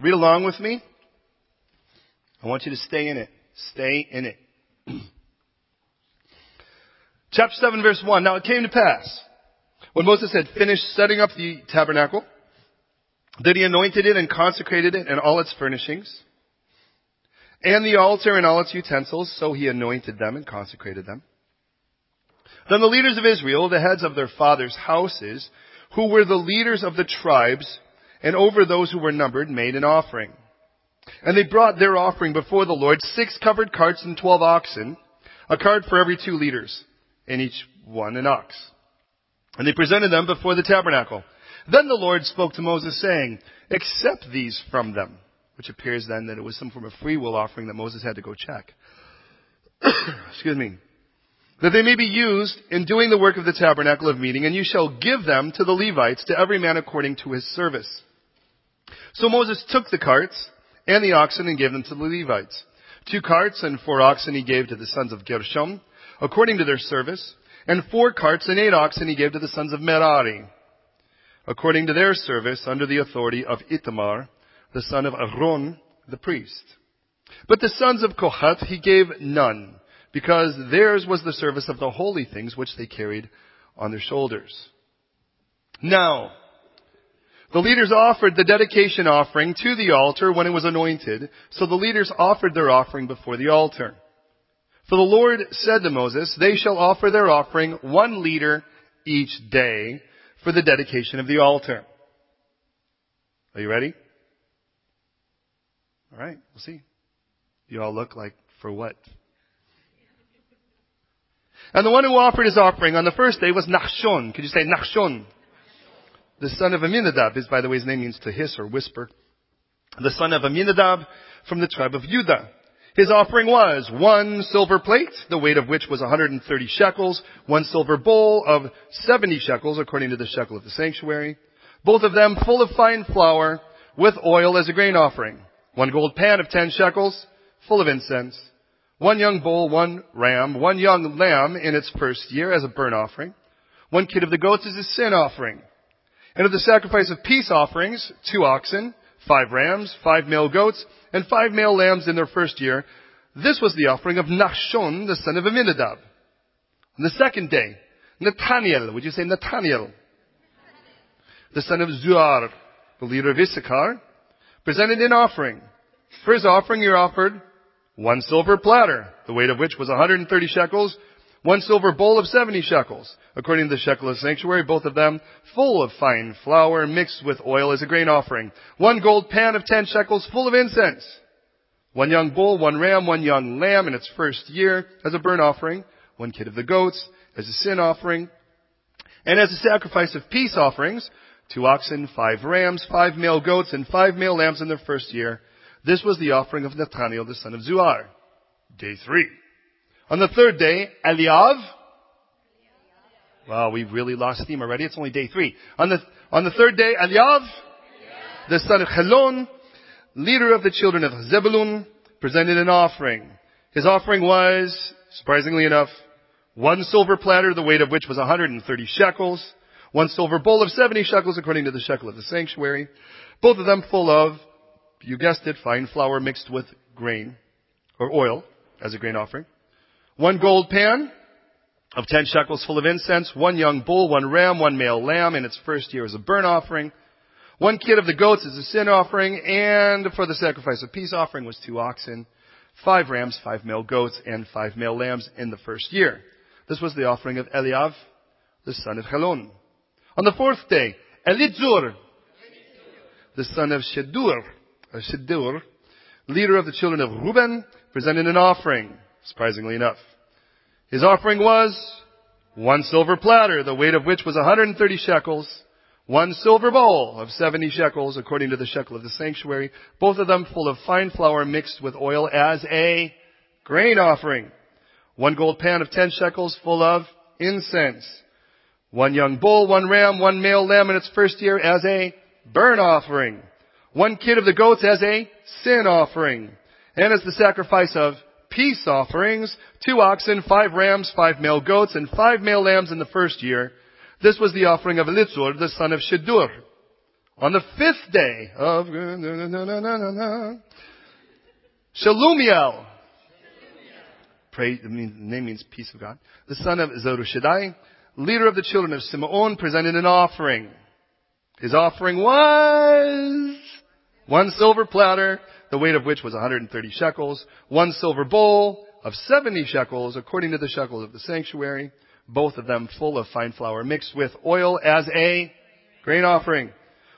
Read along with me. I want you to stay in it. Stay in it. Chapter 7 verse 1. Now it came to pass, when Moses had finished setting up the tabernacle, that he anointed it and consecrated it and all its furnishings, and the altar and all its utensils, so he anointed them and consecrated them. Then the leaders of Israel, the heads of their fathers' houses, who were the leaders of the tribes, and over those who were numbered, made an offering. And they brought their offering before the Lord, six covered carts and twelve oxen, a cart for every two leaders and each one an ox. And they presented them before the tabernacle. Then the Lord spoke to Moses saying, accept these from them. Which appears then that it was some form of free will offering that Moses had to go check. Excuse me. That they may be used in doing the work of the tabernacle of meeting, and you shall give them to the Levites, to every man according to his service. So Moses took the carts and the oxen and gave them to the Levites. Two carts and four oxen he gave to the sons of Gershom, according to their service, and four carts and eight oxen he gave to the sons of Merari, according to their service under the authority of Ithamar, the son of Aaron, the priest. But the sons of Kohath he gave none, because theirs was the service of the holy things which they carried on their shoulders. Now, the leaders offered the dedication offering to the altar when it was anointed, so the leaders offered their offering before the altar. For the Lord said to Moses, they shall offer their offering one liter each day for the dedication of the altar. Are you ready? All right, we'll see. You all look like for what? And the one who offered his offering on the first day was Nachshon. Could you say Nachshon? The son of Aminadab is, by the way, his name means to hiss or whisper. The son of Aminadab from the tribe of Judah. His offering was one silver plate, the weight of which was 130 shekels, one silver bowl of 70 shekels, according to the shekel of the sanctuary, both of them full of fine flour, with oil as a grain offering, one gold pan of 10 shekels, full of incense, one young bull, one ram, one young lamb in its first year as a burnt offering, one kid of the goats as a sin offering, and of the sacrifice of peace offerings, two oxen, five rams, five male goats, and five male lambs in their first year. This was the offering of Nachshon, the son of Aminadab. On the second day, Nathaniel, would you say Nathaniel? The son of Zuar, the leader of Issachar, presented an offering. For his offering he offered one silver platter, the weight of which was 130 shekels, one silver bowl of 70 shekels, according to the shekel of sanctuary, both of them full of fine flour mixed with oil as a grain offering. One gold pan of 10 shekels full of incense. One young bull, one ram, one young lamb in its first year as a burnt offering. One kid of the goats as a sin offering. And as a sacrifice of peace offerings, two oxen, five rams, five male goats, and five male lambs in their first year. This was the offering of Nathaniel the son of Zuar. Day three. On the third day, Eliav. Wow, we've really lost steam already. It's only day three. On the, on the third day, Eliav, the son of Helon, leader of the children of Zebulun, presented an offering. His offering was, surprisingly enough, one silver platter, the weight of which was 130 shekels, one silver bowl of 70 shekels according to the shekel of the sanctuary, both of them full of, you guessed it, fine flour mixed with grain, or oil, as a grain offering. One gold pan of ten shekels full of incense, one young bull, one ram, one male lamb in its first year as a burnt offering, one kid of the goats as a sin offering, and for the sacrifice of peace offering was two oxen, five rams, five male goats, and five male lambs in the first year. This was the offering of Eliav, the son of Helon. On the fourth day, Elitzur, the son of Shedur, Uh, or Shedur, leader of the children of Reuben, presented an offering surprisingly enough. His offering was one silver platter, the weight of which was 130 shekels, one silver bowl of 70 shekels, according to the shekel of the sanctuary, both of them full of fine flour mixed with oil as a grain offering. One gold pan of 10 shekels full of incense. One young bull, one ram, one male lamb in its first year as a burnt offering. One kid of the goats as a sin offering. And as the sacrifice of peace offerings, two oxen, five rams, five male goats, and five male lambs in the first year. This was the offering of Elitzur, the son of Shedur. On the fifth day of Shalumiel. Pray, the name means peace of God. The son of Zerushadai, leader of the children of Simeon, presented an offering. His offering was one silver platter, the weight of which was 130 shekels, one silver bowl of 70 shekels, according to the shekels of the sanctuary, both of them full of fine flour mixed with oil as a grain offering.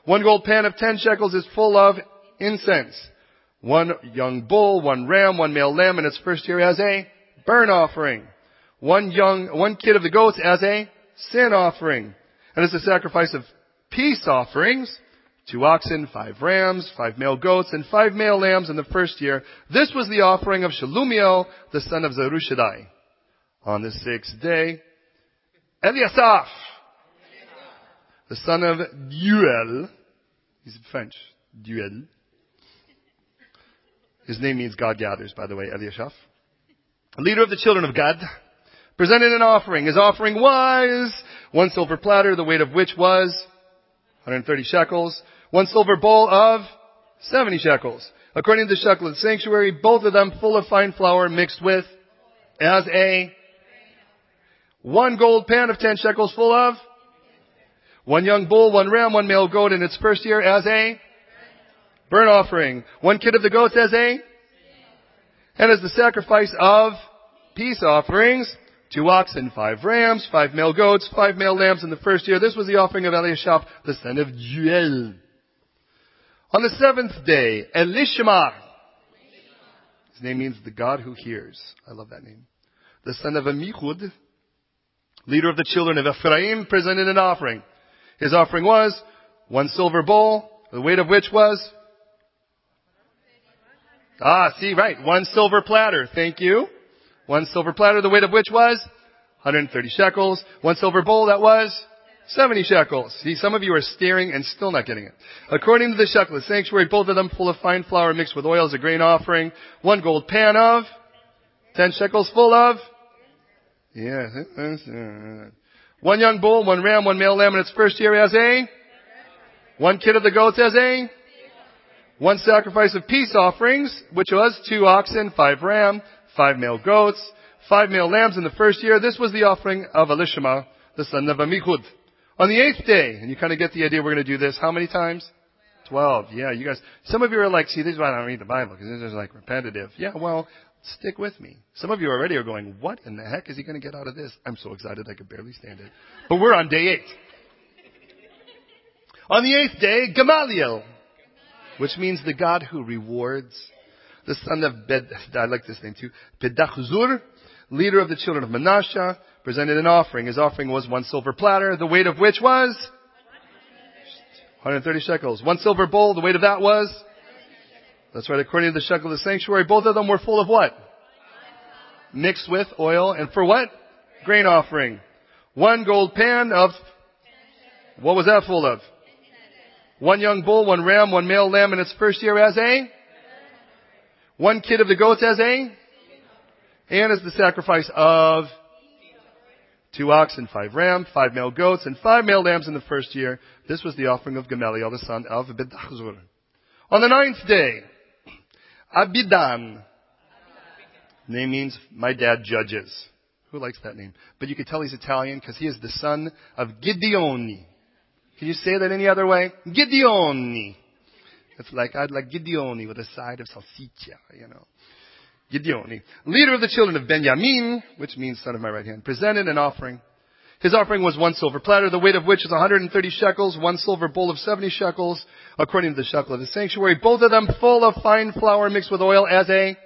One gold pan of 10 shekels is full of incense. One young bull, one ram, one male lamb in its first year as a burnt offering. One young, one kid of the goats as a sin offering. And as a sacrifice of peace offerings, two oxen, five rams, five male goats, and five male lambs in the first year. This was the offering of Shalumiel, the son of Zerushadai. On the sixth day, Eliasaph, the son of Duel, he's French, Duel. His name means God gathers, by the way, Eliashaph. Leader of the children of Gad, presented an offering. His offering was one silver platter, the weight of which was 130 shekels, one silver bowl of 70 shekels. According to the shekel of the sanctuary, both of them full of fine flour mixed with as a one gold pan of 10 shekels full of one young bull, one ram, one male goat in its first year as a burnt offering. One kid of the goats as a and as the sacrifice of peace offerings two oxen, five rams, five male goats, five male lambs in the first year. This was the offering of Eliashaph, the son of Juel. On the seventh day, Elishama. His name means the God who hears. I love that name. The son of Amichud, leader of the children of Ephraim, presented an offering. His offering was one silver bowl, the weight of which was Ah, see, right. One silver platter. Thank you. One silver platter, the weight of which was 130 shekels. One silver bowl, that was 70 shekels. See, some of you are staring and still not getting it. According to the shekel sanctuary, both of them full of fine flour mixed with oil as a grain offering. One gold pan of 10 shekels full of Yes. Uh, one young bull, one ram, one male lamb in its first year as a one kid of the goats as a one sacrifice of peace offerings, which was two oxen, five ram, five male goats, five male lambs in the first year. This was the offering of Elishama, the son of Amichud. On the eighth day, and you kind of get the idea we're going to do this, how many times? Twelve. Yeah, you guys, some of you are like, see, this is why I don't read the Bible, because this is like repetitive. Yeah, well, stick with me. Some of you already are going, what in the heck is he going to get out of this? I'm so excited I could barely stand it. But we're on day eight. On the eighth day, Gamaliel, which means the God who rewards the son of Bed, I like this name too, Pedachzur, leader of the children of Manasseh, presented an offering. His offering was one silver platter, the weight of which was 130 shekels. One silver bowl, the weight of that was? That's right, according to the shekel of the sanctuary. Both of them were full of what? Mixed with oil, and for what? Grain offering. One gold pan of, what was that full of? One young bull, one ram, one male lamb in its first year as a? One kid of the goats as a? And as the sacrifice of two oxen, five ram, five male goats, and five male lambs in the first year. This was the offering of Gamaliel, the son of Pedachzur. On the ninth day, Abidan. Name means my dad judges. Who likes that name? But you could tell he's Italian because he is the son of Gideoni. Can you say that any other way? Gideoni. It's like, I'd like Gideoni with a side of salsiccia, you know. Gideoni. Leader of the children of Benjamin, which means son of my right hand, presented an offering. His offering was one silver platter, the weight of which is 130 shekels, one silver bowl of 70 shekels, according to the shekel of the sanctuary, both of them full of fine flour mixed with oil as a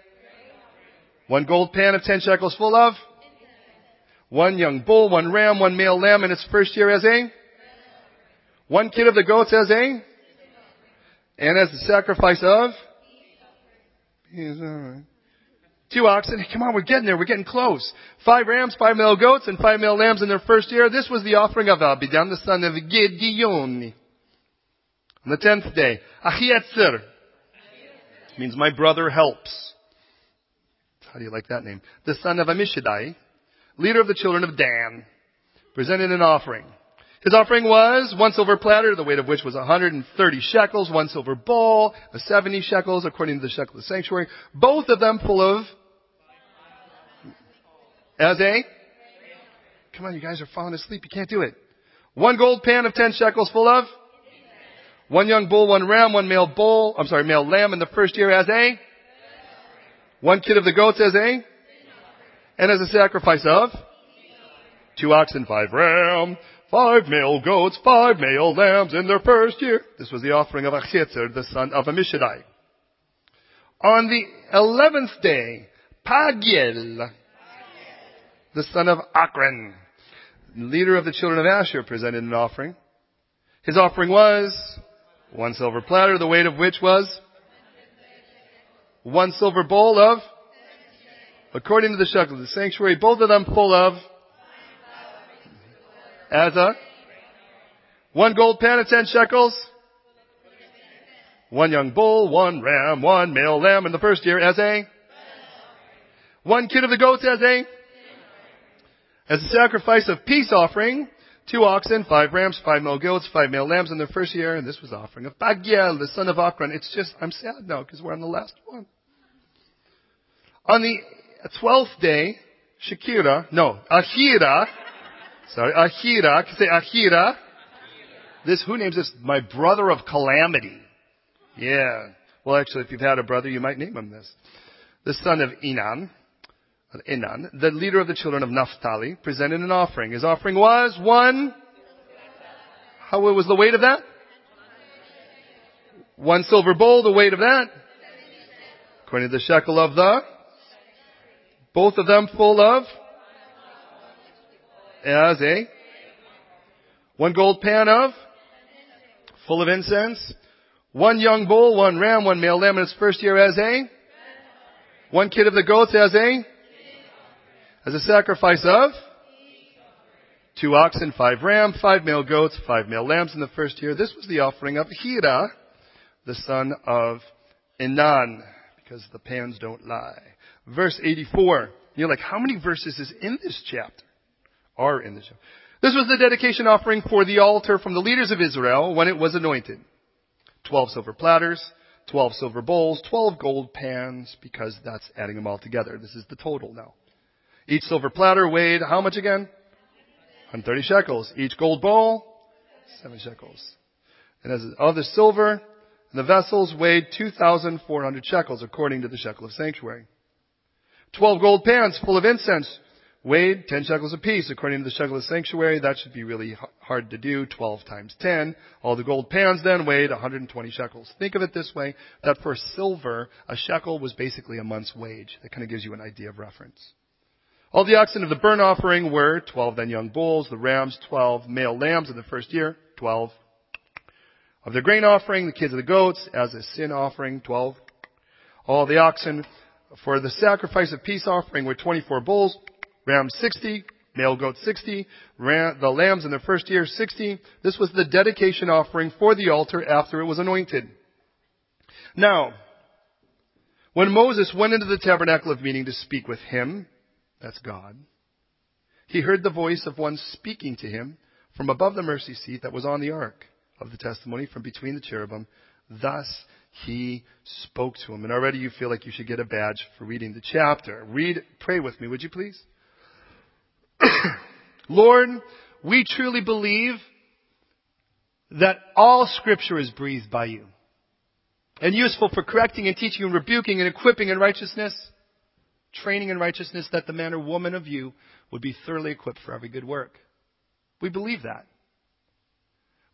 one gold pan of 10 shekels full of one young bull, one ram, one male lamb in its first year as a one kid of the goats as a and as the sacrifice of? Two oxen. Come on, we're getting there. We're getting close. Five rams, five male goats, and five male lambs in their first year. This was the offering of Abidan, the son of Gideon. On the tenth day, Achietzer. Means my brother helps. How do you like that name? The son of Amishadai, leader of the children of Dan, presented an offering. His offering was one silver platter, the weight of which was 130 shekels, one silver bowl, a 70 shekels according to the shekel of the sanctuary, both of them full of, as a, come on, you guys are falling asleep, you can't do it. One gold pan of 10 shekels full of, one young bull, one ram, one male bull, I'm sorry, male lamb in the first year as a, one kid of the goats as a, and as a sacrifice of, two oxen, five ram, five male goats, five male lambs in their first year. This was the offering of Achitzer, the son of Amishadai. On the eleventh day, Pagiel, the son of Akran, leader of the children of Asher, presented an offering. His offering was one silver platter, the weight of which was one silver bowl of, according to the shekel the sanctuary, both of them full of as a one gold pan of ten shekels, one young bull, one ram, one male lamb in the first year as a one kid of the goats as a as a sacrifice of peace offering, two oxen, five rams, five male goats, five male lambs in their first year, and this was offering of Pagiel, the son of Akron. It's just, I'm sad now because we're on the last one. On the twelfth day, Shakira, no, Ahira, Sorry, Ahira. Can say Ahira. This, who names this? My brother of calamity. Yeah. Well, actually, if you've had a brother, you might name him this. The son of Enan, The leader of the children of Naphtali, presented an offering. His offering was one. How was the weight of that? One silver bowl, the weight of that. According to the shekel of the. Both of them full of as a one gold pan of full of incense, one young bull, one ram, one male lamb in its first year as a one kid of the goats as a as a sacrifice of two oxen, five ram, five male goats, five male lambs in the first year. This was the offering of Hira, the son of Enan, because the pans don't lie. Verse 84. You're like, how many verses is in this chapter? are in the show. This was the dedication offering for the altar from the leaders of Israel when it was anointed. Twelve silver platters, twelve silver bowls, twelve gold pans, because that's adding them all together. This is the total now. Each silver platter weighed how much again? 130 shekels. Each gold bowl, 7 shekels. And as of the silver, the vessels weighed 2,400 shekels according to the shekel of sanctuary. Twelve gold pans full of incense weighed 10 shekels apiece according to the shekel of sanctuary. That should be really hard to do. 12 times 10. All the gold pans then weighed 120 shekels. Think of it this way, that for silver, a shekel was basically a month's wage. That kind of gives you an idea of reference. All the oxen of the burnt offering were 12 then young bulls, the rams 12, male lambs in the first year 12. Of the grain offering, the kids of the goats, as a sin offering 12. All the oxen for the sacrifice of peace offering were 24 bulls, Rams 60, male goat 60, ram, the lambs in the first year 60. This was the dedication offering for the altar after it was anointed. Now, when Moses went into the tabernacle of meeting to speak with him, that's God, he heard the voice of one speaking to him from above the mercy seat that was on the ark of the testimony from between the cherubim. Thus he spoke to him. And already you feel like you should get a badge for reading the chapter. Read, pray with me, would you please? Lord, we truly believe that all scripture is breathed by you and useful for correcting and teaching and rebuking and equipping in righteousness, training in righteousness that the man or woman of you would be thoroughly equipped for every good work. We believe that.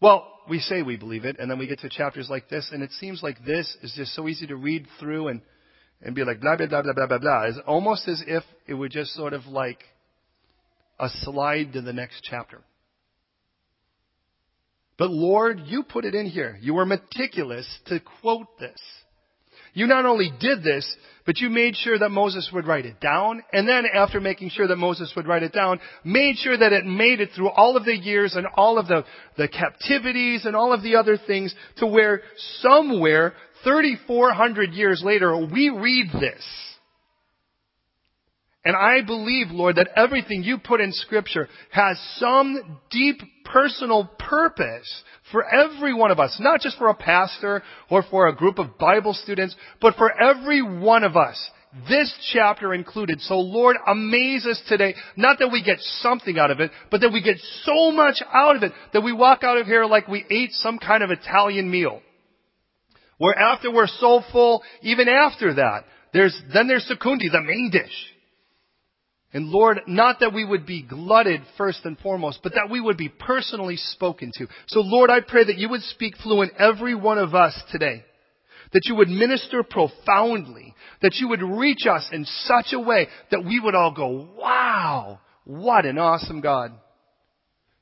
Well, we say we believe it, and then we get to chapters like this, and it seems like this is just so easy to read through and, and be like blah, blah, blah, blah, blah, blah, blah. It's almost as if it would just sort of like a slide to the next chapter. But Lord, you put it in here. You were meticulous to quote this. You not only did this, but you made sure that Moses would write it down, and then after making sure that Moses would write it down, made sure that it made it through all of the years and all of the, the captivities and all of the other things to where somewhere 3,400 years later we read this And I believe, Lord, that everything you put in scripture has some deep personal purpose for every one of us, not just for a pastor or for a group of Bible students, but for every one of us. This chapter included. So Lord, amaze us today. Not that we get something out of it, but that we get so much out of it that we walk out of here like we ate some kind of Italian meal. Where after we're so full, even after that, there's, then there's secondi, the main dish. And Lord, not that we would be glutted first and foremost, but that we would be personally spoken to. So Lord, I pray that you would speak fluent every one of us today. That you would minister profoundly. That you would reach us in such a way that we would all go, wow, what an awesome God.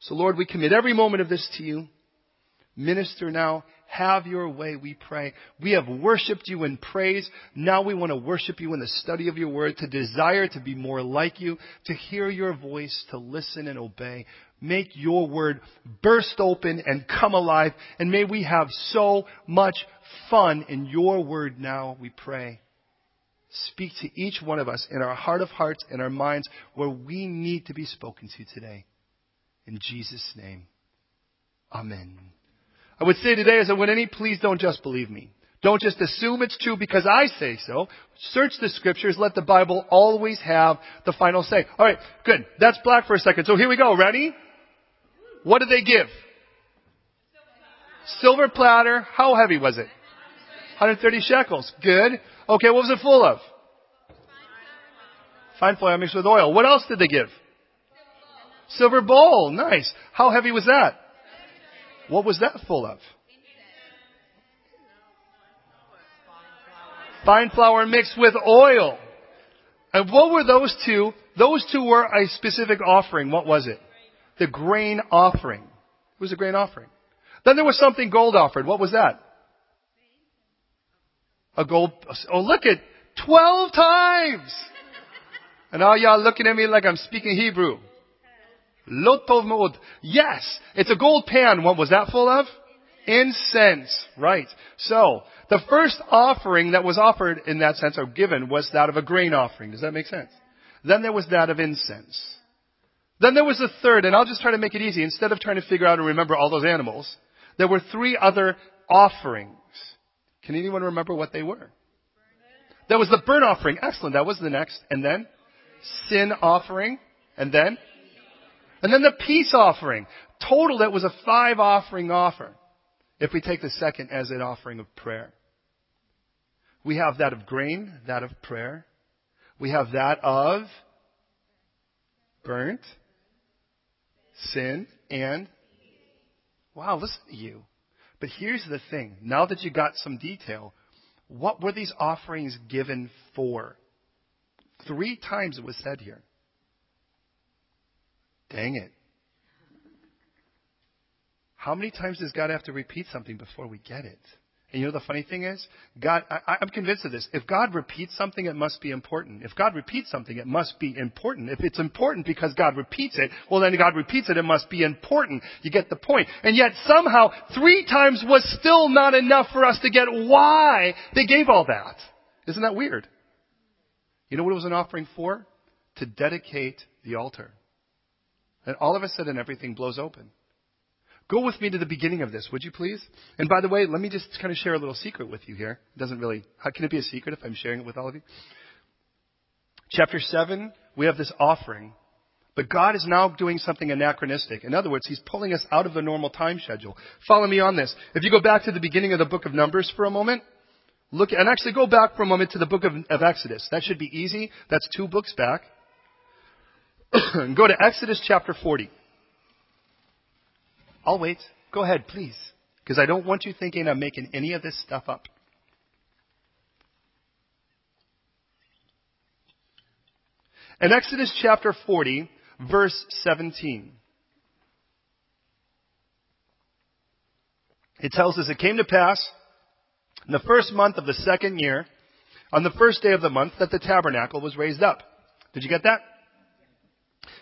So Lord, we commit every moment of this to you. Minister now have your way, we pray. We have worshiped you in praise. Now we want to worship you in the study of your word, to desire to be more like you, to hear your voice, to listen and obey. Make your word burst open and come alive. And may we have so much fun in your word now, we pray. Speak to each one of us in our heart of hearts and our minds where we need to be spoken to today. In Jesus' name. Amen. I would say today as I would any, please don't just believe me. Don't just assume it's true because I say so. Search the scriptures. Let the Bible always have the final say. Alright, good. That's black for a second. So here we go. Ready? What did they give? Silver platter. How heavy was it? 130 shekels. Good. Okay, what was it full of? Fine flour mixed with oil. What else did they give? Silver bowl. Nice. How heavy was that? What was that full of? Fine flour mixed with oil. And what were those two? Those two were a specific offering. What was it? The grain offering. It was a grain offering. Then there was something gold offered. What was that? A gold, oh look at 12 times! And all y'all looking at me like I'm speaking Hebrew. Lotov me'od. Yes, it's a gold pan. What was that full of? Incense. Right. So, the first offering that was offered in that sense or given was that of a grain offering. Does that make sense? Then there was that of incense. Then there was a third, and I'll just try to make it easy. Instead of trying to figure out and remember all those animals, there were three other offerings. Can anyone remember what they were? That was the burnt offering. Excellent. That was the next. And then? Sin offering. And then? And then the peace offering. Total, that was a five offering offer. If we take the second as an offering of prayer. We have that of grain, that of prayer. We have that of burnt, sin, and wow, listen to you. But here's the thing. Now that you got some detail, what were these offerings given for? Three times it was said here. Dang it. How many times does God have to repeat something before we get it? And you know the funny thing is, God, I, I'm convinced of this. If God repeats something, it must be important. If God repeats something, it must be important. If it's important because God repeats it, well then God repeats it, it must be important. You get the point. And yet somehow, three times was still not enough for us to get why they gave all that. Isn't that weird? You know what it was an offering for? To dedicate the altar. And all of a sudden everything blows open. Go with me to the beginning of this, would you please? And by the way, let me just kind of share a little secret with you here. It doesn't really, how can it be a secret if I'm sharing it with all of you? Chapter 7, we have this offering. But God is now doing something anachronistic. In other words, He's pulling us out of the normal time schedule. Follow me on this. If you go back to the beginning of the book of Numbers for a moment, look, and actually go back for a moment to the book of, of Exodus. That should be easy. That's two books back. Go to Exodus chapter 40. I'll wait. Go ahead, please. Because I don't want you thinking I'm making any of this stuff up. In Exodus chapter 40, verse 17, it tells us it came to pass in the first month of the second year, on the first day of the month, that the tabernacle was raised up. Did you get that?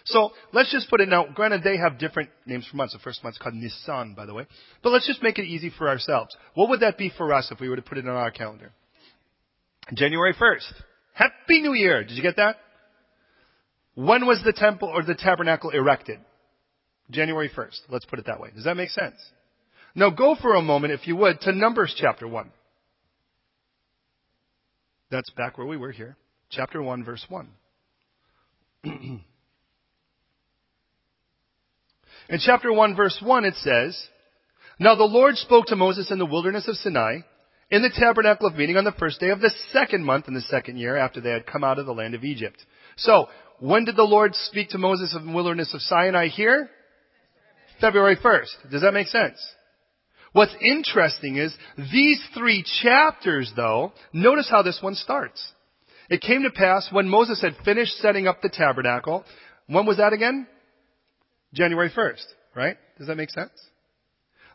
So let's just put it now. Granted, they have different names for months. The first month's called Nisan, by the way. But let's just make it easy for ourselves. What would that be for us if we were to put it on our calendar? January 1st. Happy New Year. Did you get that? When was the temple or the tabernacle erected? January 1st. Let's put it that way. Does that make sense? Now go for a moment, if you would, to Numbers chapter 1. That's back where we were here. Chapter 1, verse 1. In chapter 1, verse 1, it says, Now the Lord spoke to Moses in the wilderness of Sinai, in the tabernacle of meeting on the first day of the second month in the second year after they had come out of the land of Egypt. So, when did the Lord speak to Moses in the wilderness of Sinai here? February 1st. Does that make sense? What's interesting is these three chapters though, notice how this one starts. It came to pass when Moses had finished setting up the tabernacle. When was that again? January 1st, right? Does that make sense?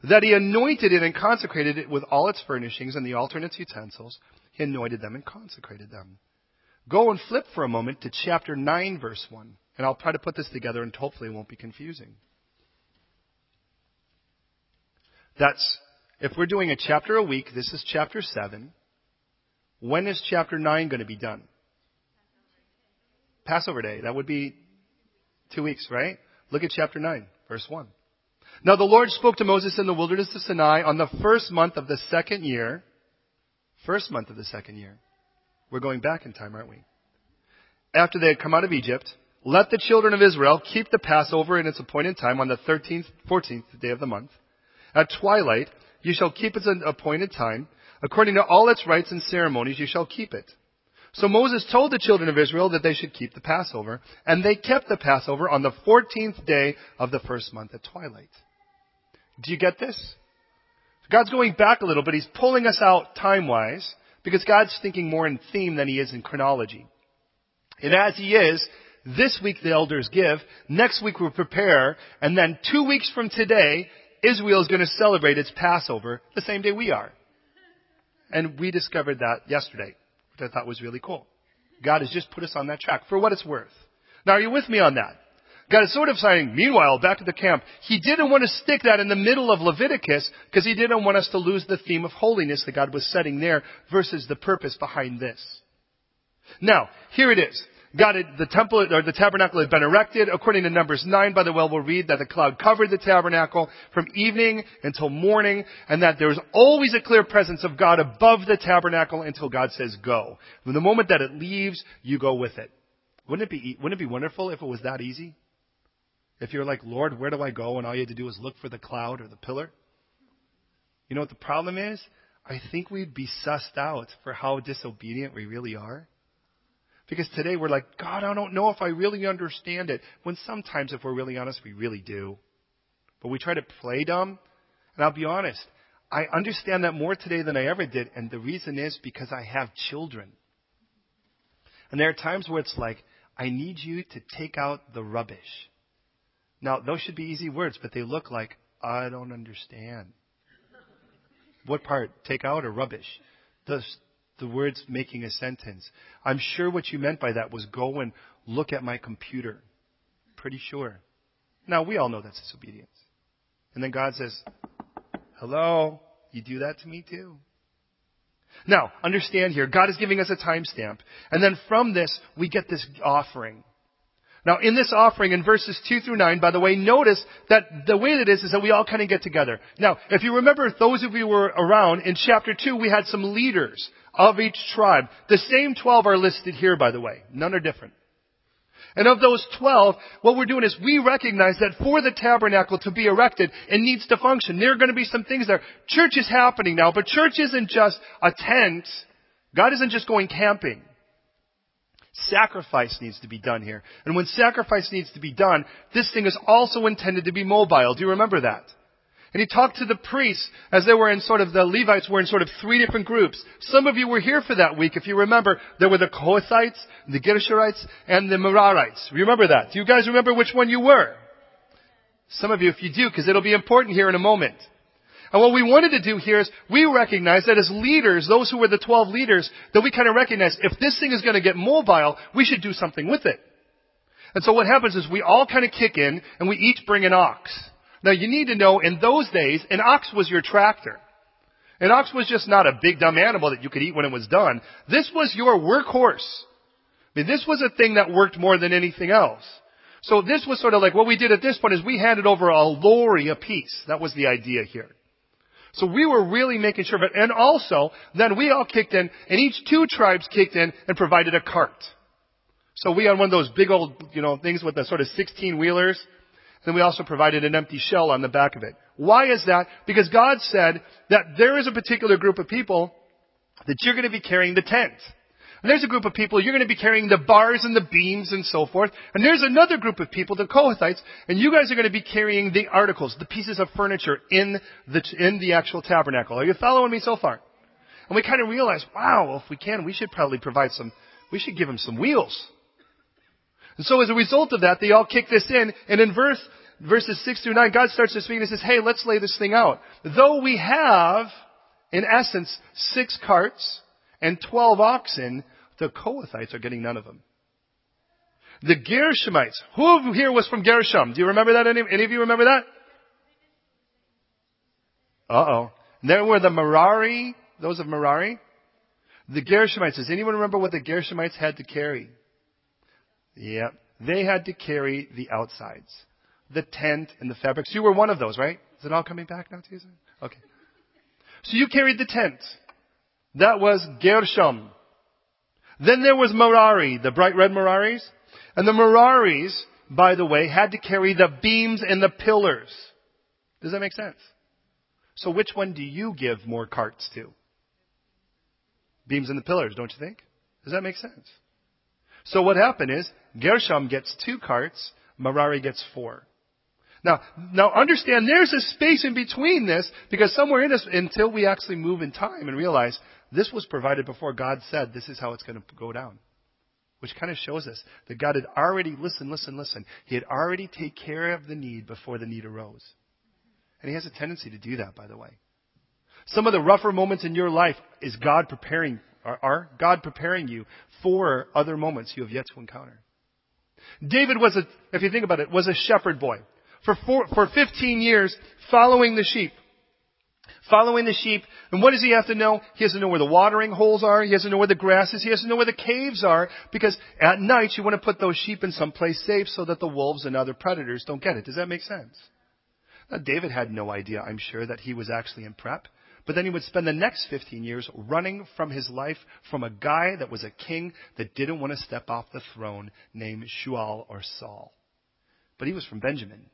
That he anointed it and consecrated it with all its furnishings and the altar and its utensils. He anointed them and consecrated them. Go and flip for a moment to chapter 9 verse 1. And I'll try to put this together and hopefully it won't be confusing. That's, if we're doing a chapter a week, this is chapter 7. When is chapter 9 going to be done? Passover Day. That would be two weeks, right? Look at chapter 9, verse 1. Now the Lord spoke to Moses in the wilderness of Sinai on the first month of the second year. First month of the second year. We're going back in time, aren't we? After they had come out of Egypt, let the children of Israel keep the Passover in its appointed time on the 13th, 14th day of the month. At twilight, you shall keep its appointed time. According to all its rites and ceremonies, you shall keep it. So Moses told the children of Israel that they should keep the Passover, and they kept the Passover on the 14th day of the first month at twilight. Do you get this? God's going back a little but He's pulling us out time-wise because God's thinking more in theme than he is in chronology. And as he is, this week the elders give, next week we prepare, and then two weeks from today, Israel is going to celebrate its Passover the same day we are. And we discovered that yesterday, I thought was really cool. God has just put us on that track for what it's worth. Now are you with me on that? God is sort of saying, meanwhile, back to the camp, He didn't want to stick that in the middle of Leviticus because He didn't want us to lose the theme of holiness that God was setting there versus the purpose behind this. Now, here it is. God had, the temple, or the tabernacle had been erected. According to Numbers 9, by the way, we'll read that the cloud covered the tabernacle from evening until morning, and that there was always a clear presence of God above the tabernacle until God says go. From the moment that it leaves, you go with it. Wouldn't it be, wouldn't it be wonderful if it was that easy? If you're like, Lord, where do I go? And all you had to do is look for the cloud or the pillar. You know what the problem is? I think we'd be sussed out for how disobedient we really are. Because today we're like, God, I don't know if I really understand it. When sometimes, if we're really honest, we really do. But we try to play dumb. And I'll be honest, I understand that more today than I ever did. And the reason is because I have children. And there are times where it's like, I need you to take out the rubbish. Now, those should be easy words, but they look like, I don't understand. What part? Take out or rubbish? The words making a sentence. I'm sure what you meant by that was go and look at my computer. Pretty sure. Now, we all know that's disobedience. And then God says, hello, you do that to me too. Now, understand here, God is giving us a timestamp. And then from this, we get this offering. Now, in this offering, in verses 2 through 9, by the way, notice that the way that is, is that we all kind of get together. Now, if you remember, those of you were around, in chapter 2, we had some leaders of each tribe. The same 12 are listed here, by the way. None are different. And of those 12, what we're doing is we recognize that for the tabernacle to be erected, it needs to function. There are going to be some things there. Church is happening now, but church isn't just a tent. God isn't just going camping. Sacrifice needs to be done here. And when sacrifice needs to be done, this thing is also intended to be mobile. Do you remember that? And he talked to the priests as they were in sort of, the Levites were in sort of three different groups. Some of you were here for that week. If you remember, there were the Kohathites, the Gershonites, and the Merarites. Remember that? Do you guys remember which one you were? Some of you, if you do, because it'll be important here in a moment. And what we wanted to do here is we recognize that as leaders, those who were the 12 leaders, that we kind of recognize if this thing is going to get mobile, we should do something with it. And so what happens is we all kind of kick in and we each bring an ox. Now you need to know in those days, an ox was your tractor. An ox was just not a big dumb animal that you could eat when it was done. This was your workhorse. I mean, this was a thing that worked more than anything else. So this was sort of like what we did at this point is we handed over a lorry a piece. That was the idea here. So we were really making sure of it. And also, then we all kicked in, and each two tribes kicked in and provided a cart. So we had one of those big old, you know, things with the sort of 16 wheelers. Then we also provided an empty shell on the back of it. Why is that? Because God said that there is a particular group of people that you're going to be carrying the tent. And there's a group of people, you're going to be carrying the bars and the beams and so forth. And there's another group of people, the Kohathites, and you guys are going to be carrying the articles, the pieces of furniture in the, in the actual tabernacle. Are you following me so far? And we kind of realize, wow, well, if we can, we should probably provide some, we should give them some wheels. And so as a result of that, they all kick this in, and in verse, verses 6 through 9, God starts to speak and he says, hey, let's lay this thing out. Though we have, in essence, six carts, and 12 oxen, the Kohathites are getting none of them. The Gershonites. Who here was from Gershom? Do you remember that? Any, any of you remember that? Uh-oh. There were the Merari, those of Merari. The Gershonites. Does anyone remember what the Gershonites had to carry? Yep. They had to carry the outsides. The tent and the fabrics. You were one of those, right? Is it all coming back now you? Okay. So you carried the tent. That was Gershom. Then there was Merari, the bright red Meraris. And the Meraris, by the way, had to carry the beams and the pillars. Does that make sense? So which one do you give more carts to? Beams and the pillars, don't you think? Does that make sense? So what happened is, Gershom gets two carts, Merari gets four. Now, now understand there's a space in between this because somewhere in this, until we actually move in time and realize this was provided before God said this is how it's going to go down. Which kind of shows us that God had already, listen, listen, listen, He had already taken care of the need before the need arose. And He has a tendency to do that, by the way. Some of the rougher moments in your life is God preparing, are, God preparing you for other moments you have yet to encounter. David was a, if you think about it, was a shepherd boy. For, four, for 15 years, following the sheep following the sheep. And what does he have to know? He has to know where the watering holes are. He has to know where the grass is. He has to know where the caves are. Because at night you want to put those sheep in some place safe so that the wolves and other predators don't get it. Does that make sense? Now, David had no idea, I'm sure, that he was actually in prep. But then he would spend the next 15 years running from his life from a guy that was a king that didn't want to step off the throne named Shaul or Saul. But he was from Benjamin.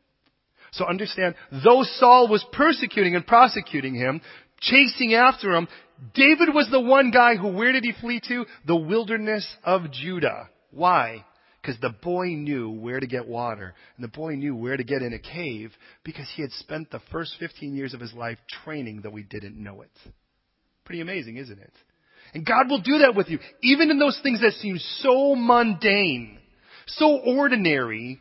So understand, though Saul was persecuting and prosecuting him, chasing after him, David was the one guy who, where did he flee to? The wilderness of Judah. Why? Because the boy knew where to get water, and the boy knew where to get in a cave, because he had spent the first 15 years of his life training, though he didn't know it. Pretty amazing, isn't it? And God will do that with you, even in those things that seem so mundane, so ordinary,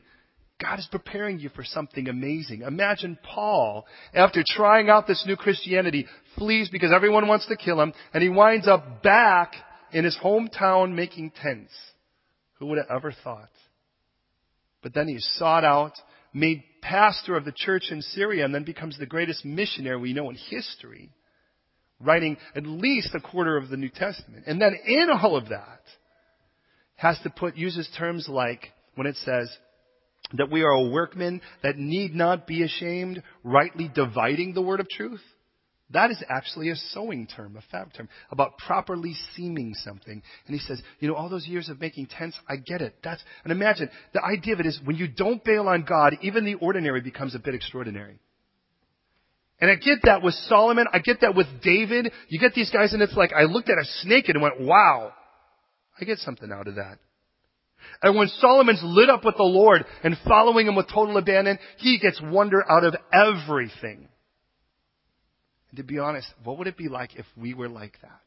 God is preparing you for something amazing. Imagine Paul, after trying out this new Christianity, flees because everyone wants to kill him, and he winds up back in his hometown making tents. Who would have ever thought? But then he's sought out, made pastor of the church in Syria, and then becomes the greatest missionary we know in history, writing at least a quarter of the New Testament. And then in all of that, has to put, uses terms like, when it says, that we are a workman that need not be ashamed, rightly dividing the word of truth. That is actually a sewing term, a fab term, about properly seaming something. And he says, you know, all those years of making tents, I get it. That's, and imagine, the idea of it is when you don't bail on God, even the ordinary becomes a bit extraordinary. And I get that with Solomon, I get that with David. You get these guys and it's like, I looked at a snake and went, wow. I get something out of that. And when Solomon's lit up with the Lord and following him with total abandon, he gets wonder out of everything. And to be honest, what would it be like if we were like that?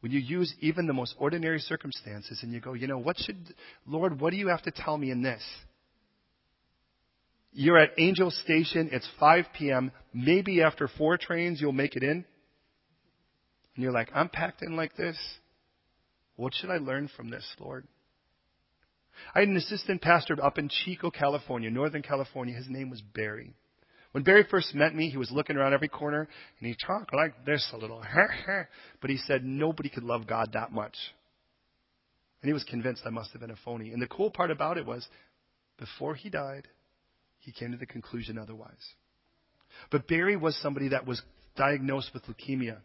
When you use even the most ordinary circumstances and you go, you know, what should, Lord, what do you have to tell me in this? You're at Angel Station, it's 5 p.m., maybe after four trains you'll make it in. And you're like, I'm packed in like this. What should I learn from this, Lord? I had an assistant pastor up in Chico, California, Northern California. His name was Barry. When Barry first met me, he was looking around every corner and he talked like this a little. but he said nobody could love God that much. And he was convinced I must have been a phony. And the cool part about it was, before he died, he came to the conclusion otherwise. But Barry was somebody that was diagnosed with leukemia.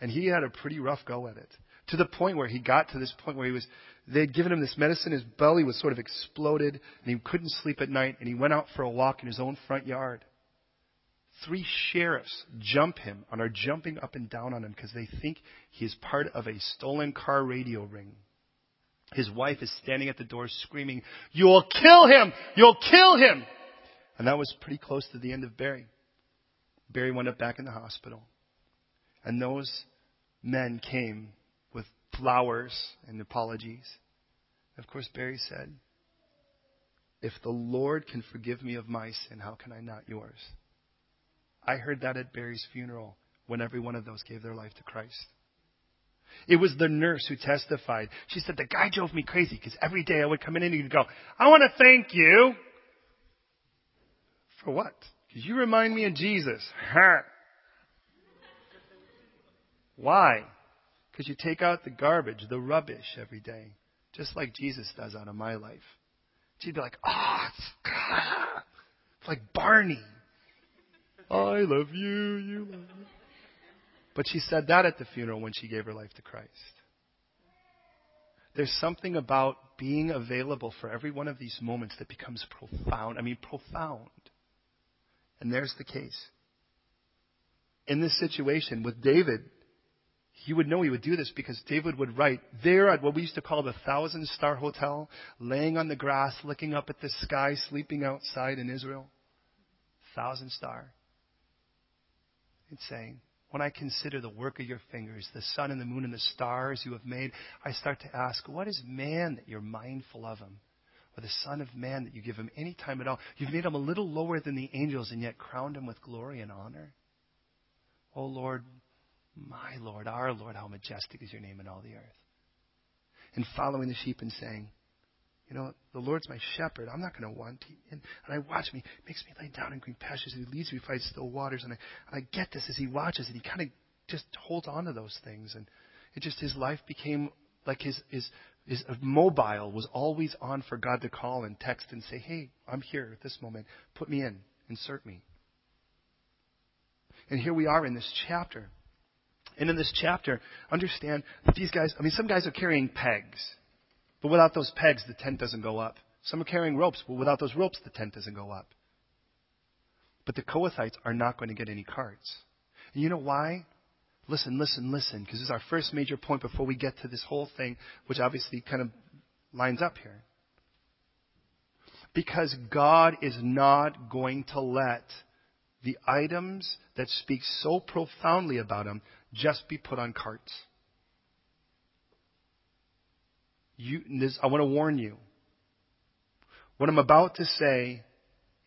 And he had a pretty rough go at it. To the point where he got to this point where he was, they had given him this medicine, his belly was sort of exploded, and he couldn't sleep at night, and he went out for a walk in his own front yard. Three sheriffs jump him and are jumping up and down on him because they think he is part of a stolen car radio ring. His wife is standing at the door screaming, You'll kill him! You'll kill him! And that was pretty close to the end of Barry. Barry went up back in the hospital. And those men came flowers and apologies. Of course, Barry said, If the Lord can forgive me of my sin, how can I not yours? I heard that at Barry's funeral when every one of those gave their life to Christ. It was the nurse who testified. She said, The guy drove me crazy because every day I would come in and he'd go, I want to thank you. For what? Because you remind me of Jesus. Why? Because you take out the garbage, the rubbish every day, just like Jesus does out of my life. She'd be like, oh, it's, it's like Barney. I love you, you love me. But she said that at the funeral when she gave her life to Christ. There's something about being available for every one of these moments that becomes profound. I mean, profound. And there's the case. In this situation with David, he would know he would do this because David would write there at what we used to call the thousand star hotel, laying on the grass, looking up at the sky, sleeping outside in Israel. Thousand star. It's saying, when I consider the work of your fingers, the sun and the moon and the stars you have made, I start to ask, what is man that you're mindful of him? Or the Son of Man that you give him any time at all? You've made him a little lower than the angels and yet crowned him with glory and honor. Oh Lord, my Lord, our Lord, how majestic is your name in all the earth. And following the sheep and saying, you know, the Lord's my shepherd. I'm not going to want. And, and I watch me. He makes me lay down in green pastures. And he leads me by still waters. And I, and I get this as he watches. And he kind of just holds on to those things. And it just, his life became like his, his, his mobile was always on for God to call and text and say, hey, I'm here at this moment. Put me in. Insert me. And here we are in this chapter. And in this chapter, understand that these guys, I mean, some guys are carrying pegs. But without those pegs, the tent doesn't go up. Some are carrying ropes, but without those ropes, the tent doesn't go up. But the Kohathites are not going to get any carts. And you know why? Listen, listen, listen, because this is our first major point before we get to this whole thing, which obviously kind of lines up here. Because God is not going to let the items that speak so profoundly about Him just be put on carts. You, this, I want to warn you. What I'm about to say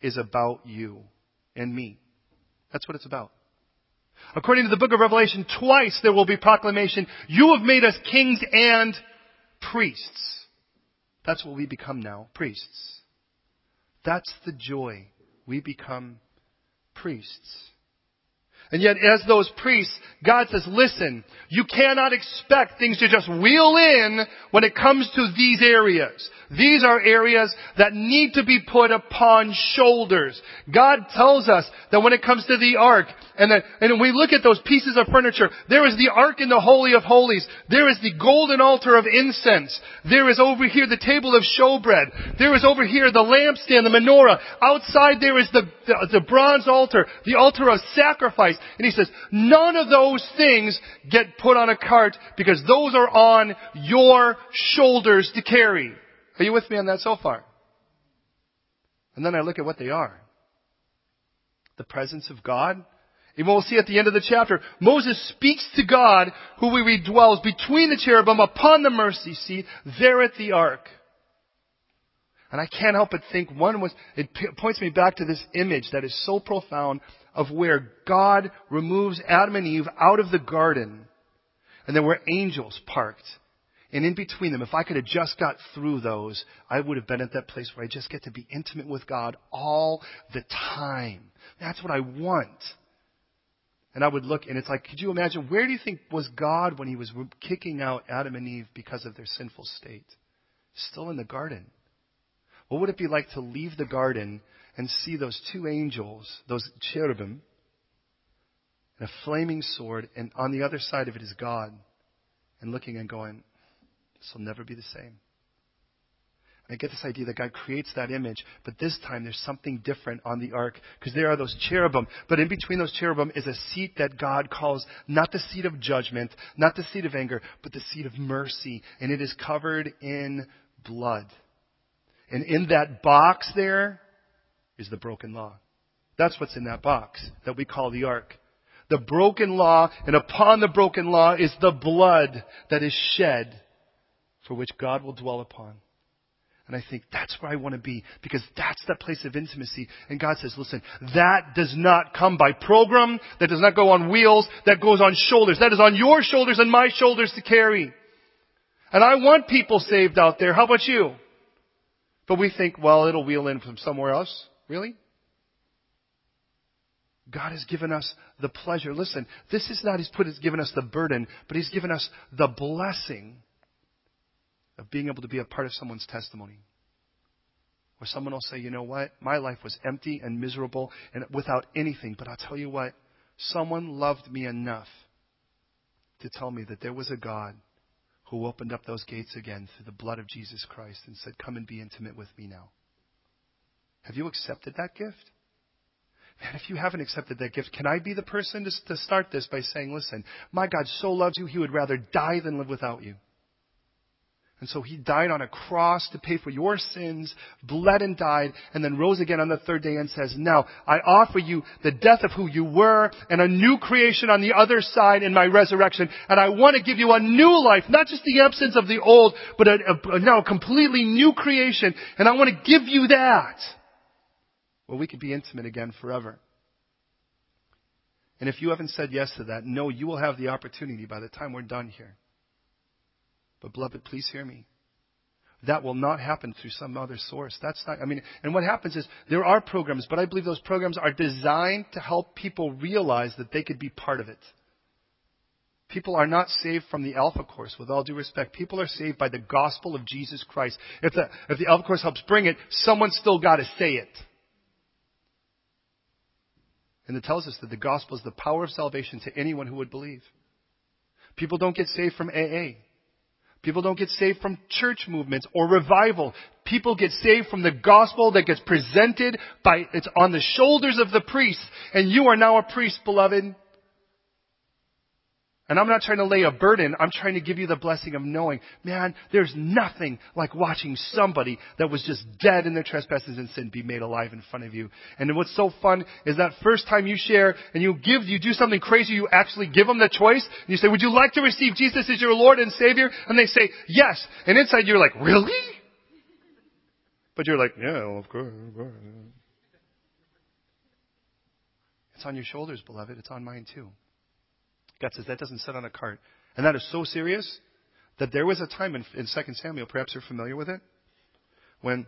is about you and me. That's what it's about. According to the book of Revelation, twice there will be proclamation, you have made us kings and priests. That's what we become now, priests. That's the joy. We become priests. And yet, as those priests, God says, listen, you cannot expect things to just wheel in when it comes to these areas. These are areas that need to be put upon shoulders. God tells us that when it comes to the ark, and, that, and we look at those pieces of furniture, there is the ark in the Holy of Holies. There is the golden altar of incense. There is over here the table of showbread. There is over here the lampstand, the menorah. Outside there is the, the, the bronze altar, the altar of sacrifice. And he says, none of those things get put on a cart because those are on your shoulders to carry. Are you with me on that so far? And then I look at what they are. The presence of God. And we'll see at the end of the chapter, Moses speaks to God, who we read dwells between the cherubim upon the mercy seat, there at the ark. And I can't help but think one was, it points me back to this image that is so profound of where God removes Adam and Eve out of the garden and there were angels parked. And in between them, if I could have just got through those, I would have been at that place where I just get to be intimate with God all the time. That's what I want. And I would look, and it's like, could you imagine, where do you think was God when he was kicking out Adam and Eve because of their sinful state? still in the garden. What would it be like to leave the garden and see those two angels, those cherubim, and a flaming sword, and on the other side of it is God, and looking and going, this will never be the same. I get this idea that God creates that image, but this time there's something different on the ark because there are those cherubim. But in between those cherubim is a seat that God calls not the seat of judgment, not the seat of anger, but the seat of mercy. And it is covered in blood. And in that box there is the broken law. That's what's in that box that we call the ark. The broken law, and upon the broken law is the blood that is shed for which God will dwell upon. And I think that's where I want to be because that's that place of intimacy. And God says, listen, that does not come by program. That does not go on wheels. That goes on shoulders. That is on your shoulders and my shoulders to carry. And I want people saved out there. How about you? But we think, well, it'll wheel in from somewhere else. Really? God has given us the pleasure. Listen, this is not He's put He's given us the burden, but He's given us the blessing of being able to be a part of someone's testimony. Where someone will say, you know what? My life was empty and miserable and without anything, but I'll tell you what, someone loved me enough to tell me that there was a God who opened up those gates again through the blood of Jesus Christ and said, Come and be intimate with me now. Have you accepted that gift? Man, if you haven't accepted that gift, can I be the person to, to start this by saying, Listen, my God so loves you, he would rather die than live without you. And so he died on a cross to pay for your sins, bled and died, and then rose again on the third day and says, now I offer you the death of who you were and a new creation on the other side in my resurrection. And I want to give you a new life, not just the absence of the old, but a, a, a now completely new creation. And I want to give you that. Well, we could be intimate again forever. And if you haven't said yes to that, no, you will have the opportunity by the time we're done here. But beloved, please hear me. That will not happen through some other source. That's not, I mean, and what happens is there are programs, but I believe those programs are designed to help people realize that they could be part of it. People are not saved from the Alpha Course, with all due respect. People are saved by the gospel of Jesus Christ. If the, if the Alpha Course helps bring it, someone's still got to say it. And it tells us that the gospel is the power of salvation to anyone who would believe. People don't get saved from AA. People don't get saved from church movements or revival. People get saved from the gospel that gets presented by, it's on the shoulders of the priest. And you are now a priest, beloved. And I'm not trying to lay a burden. I'm trying to give you the blessing of knowing, man, there's nothing like watching somebody that was just dead in their trespasses and sin be made alive in front of you. And what's so fun is that first time you share and you give, you do something crazy, you actually give them the choice. And you say, would you like to receive Jesus as your Lord and Savior? And they say, yes. And inside you're like, really? But you're like, yeah, of course. It's on your shoulders, beloved. It's on mine too. God says that doesn't sit on a cart. And that is so serious that there was a time in, in 2 Samuel, perhaps you're familiar with it, when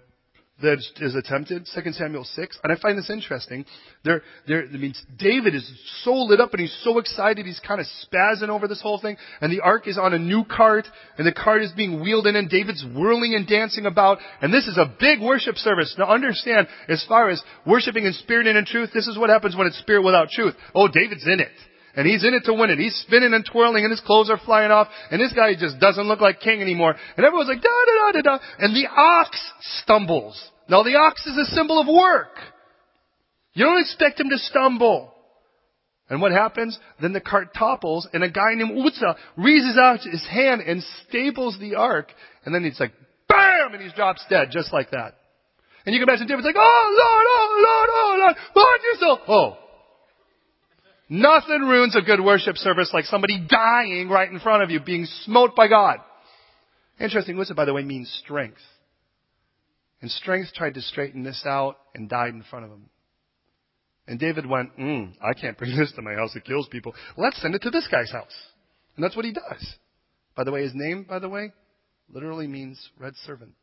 that is attempted, 2 Samuel 6. And I find this interesting. There, there, I mean, David is so lit up and he's so excited. He's kind of spazzing over this whole thing. And the ark is on a new cart and the cart is being wheeled in and David's whirling and dancing about. And this is a big worship service. Now understand, as far as worshiping in spirit and in truth, this is what happens when it's spirit without truth. Oh, David's in it. And he's in it to win it. He's spinning and twirling and his clothes are flying off and this guy just doesn't look like king anymore. And everyone's like, da da da da da. And the ox stumbles. Now the ox is a symbol of work. You don't expect him to stumble. And what happens? Then the cart topples and a guy named Uzzah reaches out his hand and staples the ark. And then he's like, BAM! And he drops dead just like that. And you can imagine David's like, oh Lord, oh Lord, oh Lord, so, oh. Nothing ruins a good worship service like somebody dying right in front of you, being smote by God. Interesting, Uzzah, by the way, means strength. And strength tried to straighten this out and died in front of him. And David went, mm, I can't bring this to my house. It kills people. Let's send it to this guy's house. And that's what he does. By the way, his name, by the way, literally means red servant.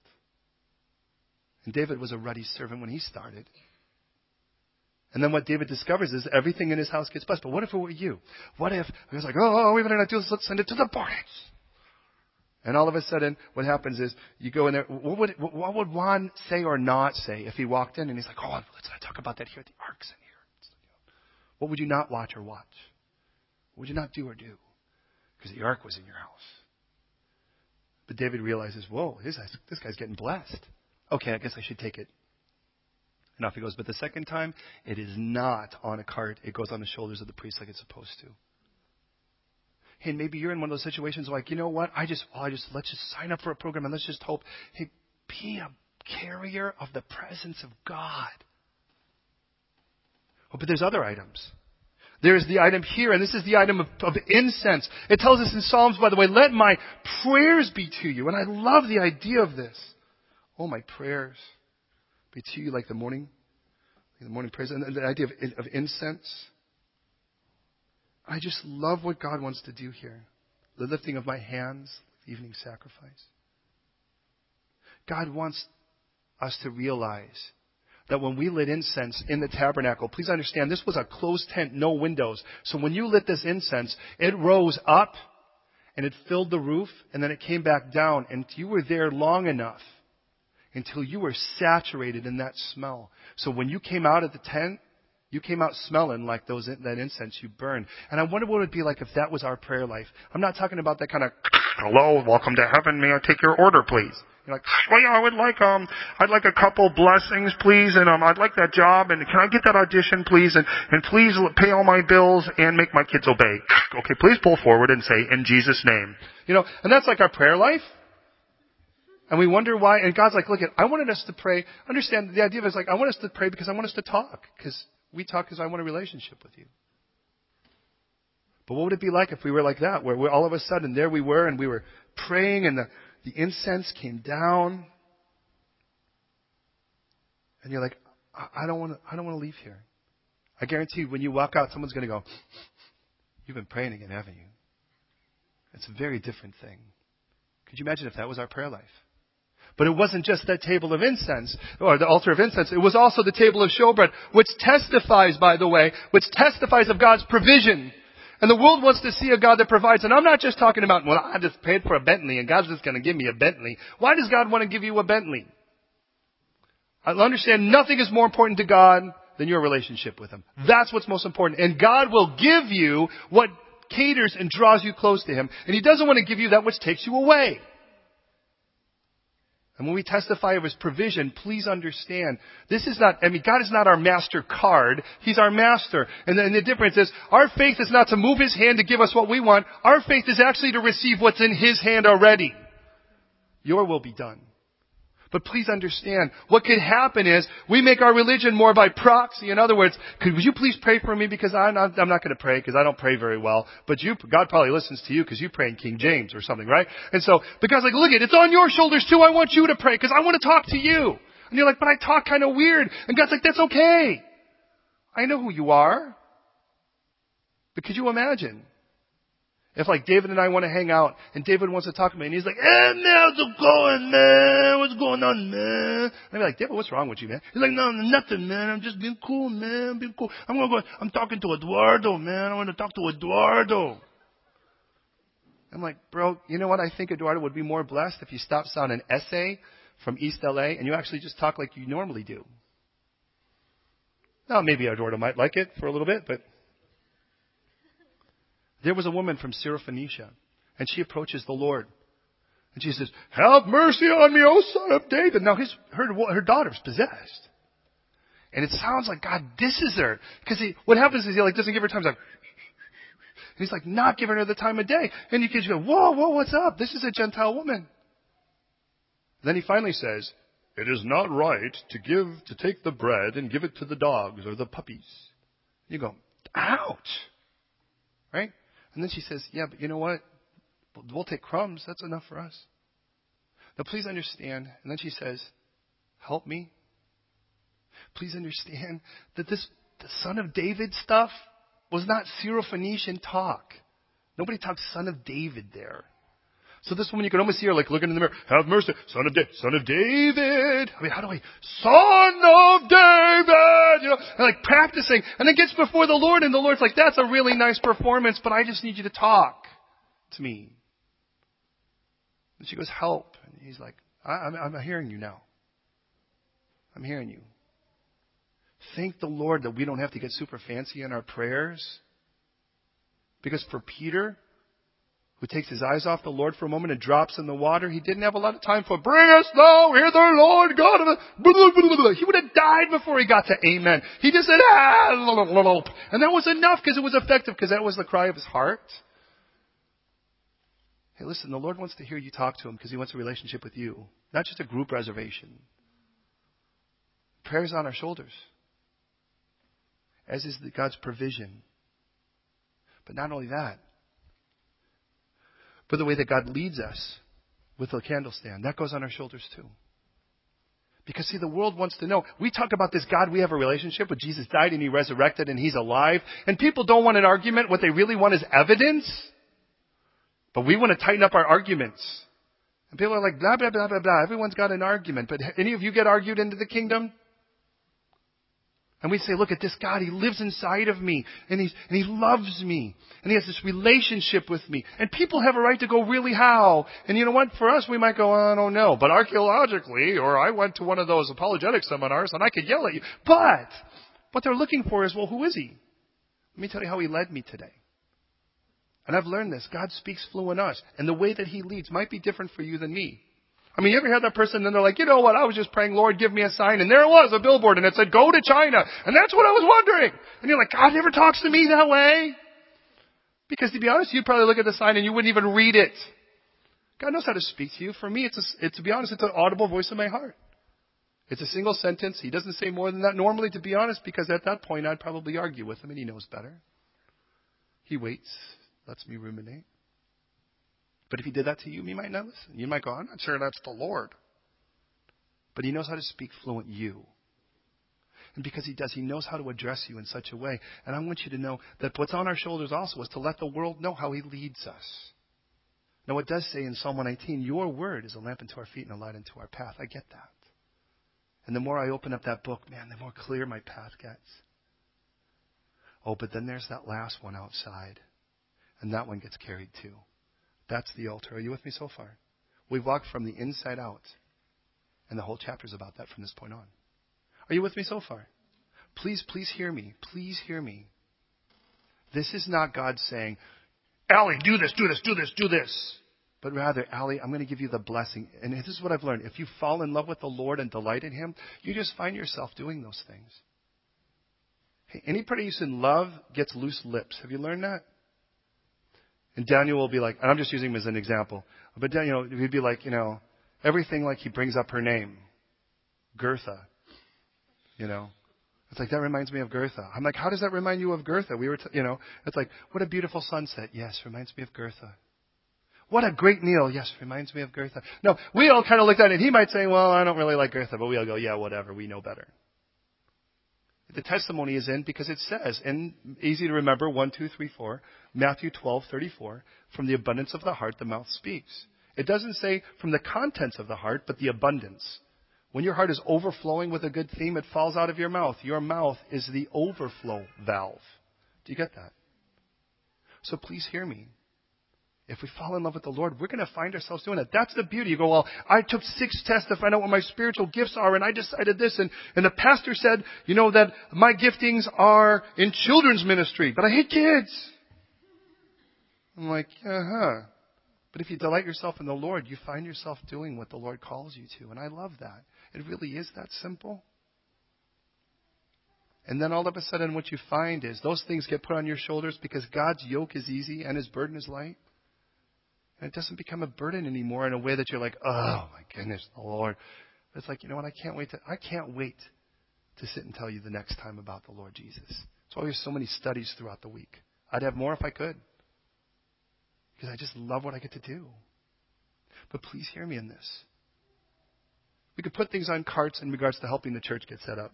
And David was a ruddy servant when he started. And then what David discovers is everything in his house gets blessed. But what if it were you? What if, he was like, oh, we better not do this, let's send it to the Barnets. And all of a sudden, what happens is you go in there. What would what would Juan say or not say if he walked in and he's like, "Oh, let's not talk about that here. The ark's in here." What would you not watch or watch? What would you not do or do? Because the ark was in your house. But David realizes, "Whoa, this guy's getting blessed." Okay, I guess I should take it. And off he goes. But the second time, it is not on a cart. It goes on the shoulders of the priest like it's supposed to. Hey, maybe you're in one of those situations like, you know what? I just, well, I just, let's just sign up for a program and let's just hope. Hey, be a carrier of the presence of God. Oh, but there's other items. There's the item here, and this is the item of, of, incense. It tells us in Psalms, by the way, let my prayers be to you. And I love the idea of this. Oh, my prayers be to you like the morning, like the morning prayers. And the idea of, of incense. I just love what God wants to do here. The lifting of my hands, the evening sacrifice. God wants us to realize that when we lit incense in the tabernacle, please understand this was a closed tent, no windows. So when you lit this incense, it rose up and it filled the roof and then it came back down and you were there long enough until you were saturated in that smell. So when you came out of the tent, you came out smelling like those that incense you burned. And I wonder what it would be like if that was our prayer life. I'm not talking about that kind of hello, welcome to heaven. May I take your order, please? You're like, well, yeah, I would like um, I'd like a couple blessings, please, and um, I'd like that job, and can I get that audition, please, and and please pay all my bills and make my kids obey. Okay, please pull forward and say in Jesus' name. You know, and that's like our prayer life. And we wonder why, and God's like, look, at, I wanted us to pray. Understand the idea is like, I want us to pray because I want us to talk. Because we talk because I want a relationship with you. But what would it be like if we were like that, where all of a sudden there we were and we were praying and the, the incense came down? And you're like, I, I don't want to, I don't want to leave here. I guarantee you when you walk out, someone's going to go, you've been praying again, haven't you? It's a very different thing. Could you imagine if that was our prayer life? But it wasn't just that table of incense, or the altar of incense. It was also the table of showbread, which testifies, by the way, which testifies of God's provision. And the world wants to see a God that provides. And I'm not just talking about, well, I just paid for a Bentley and God's just going to give me a Bentley. Why does God want to give you a Bentley? I understand nothing is more important to God than your relationship with Him. That's what's most important. And God will give you what caters and draws you close to Him. And He doesn't want to give you that which takes you away. And when we testify of His provision, please understand, this is not, I mean, God is not our master card. He's our master. And the, the difference is, our faith is not to move His hand to give us what we want. Our faith is actually to receive what's in His hand already. Your will be done. But please understand, what could happen is we make our religion more by proxy. In other words, could would you please pray for me because I'm not, I'm not going to pray because I don't pray very well. But you, God probably listens to you because you pray in King James or something, right? And so, because like, look it, it's on your shoulders too. I want you to pray because I want to talk to you. And you're like, but I talk kind of weird. And God's like, that's okay. I know who you are. But could you imagine? If like David and I want to hang out and David wants to talk to me and he's like, man, how's it going, man? What's going on, man? And I'm like, David, what's wrong with you, man? He's like, no, nothing, man. I'm just being cool, man. Being cool. I'm gonna go, I'm talking to Eduardo, man. I want to talk to Eduardo. I'm like, bro, you know what? I think Eduardo would be more blessed if you stopped on an essay from East LA and you actually just talk like you normally do. Now, maybe Eduardo might like it for a little bit, but there was a woman from Syrophoenicia, and she approaches the Lord. And she says, Have mercy on me, O son of David. Now his, her, her daughter's possessed. And it sounds like God disses her. Because he, what happens is he like doesn't give her time. He's like, he's like not giving her the time of day. And you just go, whoa, whoa, what's up? This is a Gentile woman. Then he finally says, it is not right to give, to take the bread and give it to the dogs or the puppies. You go, ouch. Right? And then she says, Yeah, but you know what? We'll take crumbs. That's enough for us. Now, please understand. And then she says, Help me. Please understand that this, the son of David stuff was not Syrophoenician talk. Nobody talks son of David there. So this woman, you can almost see her like looking in the mirror. Have mercy, son of David, son of David. I mean, how do I, son of David? You know, and like practicing, and then gets before the Lord, and the Lord's like, that's a really nice performance, but I just need you to talk to me. And she goes, help. And he's like, I, am I'm hearing you now. I'm hearing you. Thank the Lord that we don't have to get super fancy in our prayers. Because for Peter, who takes his eyes off the Lord for a moment and drops in the water, he didn't have a lot of time for, bring us now, hear the Lord God. He would have died before he got to amen. He just said, ah, and that was enough because it was effective because that was the cry of his heart. Hey, listen, the Lord wants to hear you talk to him because he wants a relationship with you, not just a group reservation. Prayer's on our shoulders, as is God's provision. But not only that, but the way that God leads us with the candlestand, that goes on our shoulders too. Because see, the world wants to know. We talk about this God, we have a relationship with Jesus died and He resurrected and He's alive. And people don't want an argument. What they really want is evidence. But we want to tighten up our arguments. And people are like, blah, blah, blah, blah, blah. Everyone's got an argument. But any of you get argued into the kingdom? And we say, look at this God, He lives inside of me, and, he's, and He loves me, and He has this relationship with me. And people have a right to go, really how? And you know what? For us, we might go, I don't know. But archaeologically, or I went to one of those apologetic seminars, and I could yell at you. But, what they're looking for is, well, who is He? Let me tell you how He led me today. And I've learned this. God speaks fluent us. And the way that He leads might be different for you than me. I mean, you ever had that person and they're like, you know what, I was just praying, Lord, give me a sign. And there it was, a billboard, and it said, go to China. And that's what I was wondering. And you're like, God never talks to me that way. Because to be honest, you'd probably look at the sign and you wouldn't even read it. God knows how to speak to you. For me, it's, a, it, to be honest, it's an audible voice in my heart. It's a single sentence. He doesn't say more than that normally, to be honest, because at that point I'd probably argue with him and he knows better. He waits, lets me ruminate. But if he did that to you, you might not listen. You might go, I'm not sure that's the Lord. But he knows how to speak fluent you. And because he does, he knows how to address you in such a way. And I want you to know that what's on our shoulders also is to let the world know how he leads us. Now, it does say in Psalm 119, Your word is a lamp unto our feet and a light unto our path. I get that. And the more I open up that book, man, the more clear my path gets. Oh, but then there's that last one outside. And that one gets carried too. That's the altar. Are you with me so far? We've walked from the inside out. And the whole chapter is about that from this point on. Are you with me so far? Please, please hear me. Please hear me. This is not God saying, Allie, do this, do this, do this, do this. But rather, Allie, I'm going to give you the blessing. And this is what I've learned. If you fall in love with the Lord and delight in Him, you just find yourself doing those things. Hey, anybody who's in love gets loose lips. Have you learned that? And Daniel will be like, and I'm just using him as an example, but Daniel, he'd be like, you know, everything like he brings up her name, Gertha, you know. It's like, that reminds me of Gertha. I'm like, how does that remind you of Gertha? We were, t- you know, it's like, what a beautiful sunset. Yes, reminds me of Gertha. What a great meal. Yes, reminds me of Gertha. No, we all kind of looked at it. He might say, well, I don't really like Gertha, but we all go, yeah, whatever. We know better the testimony is in because it says, and easy to remember, 1, 2, 3, 4, Matthew 12, 34, from the abundance of the heart the mouth speaks. It doesn't say from the contents of the heart, but the abundance. When your heart is overflowing with a good theme, it falls out of your mouth. Your mouth is the overflow valve. Do you get that? So please hear me. If we fall in love with the Lord, we're going to find ourselves doing that. That's the beauty. You go, well, I took six tests to find out what my spiritual gifts are, and I decided this, and, and the pastor said, you know, that my giftings are in children's ministry, but I hate kids. I'm like, uh-huh. But if you delight yourself in the Lord, you find yourself doing what the Lord calls you to, and I love that. It really is that simple. And then all of a sudden, what you find is those things get put on your shoulders because God's yoke is easy and His burden is light. And it doesn't become a burden anymore in a way that you're like, oh my goodness, the Lord. It's like, you know what? I can't wait to, I can't wait to sit and tell you the next time about the Lord Jesus. That's why we have so many studies throughout the week. I'd have more if I could. Because I just love what I get to do. But please hear me in this. We could put things on carts in regards to helping the church get set up.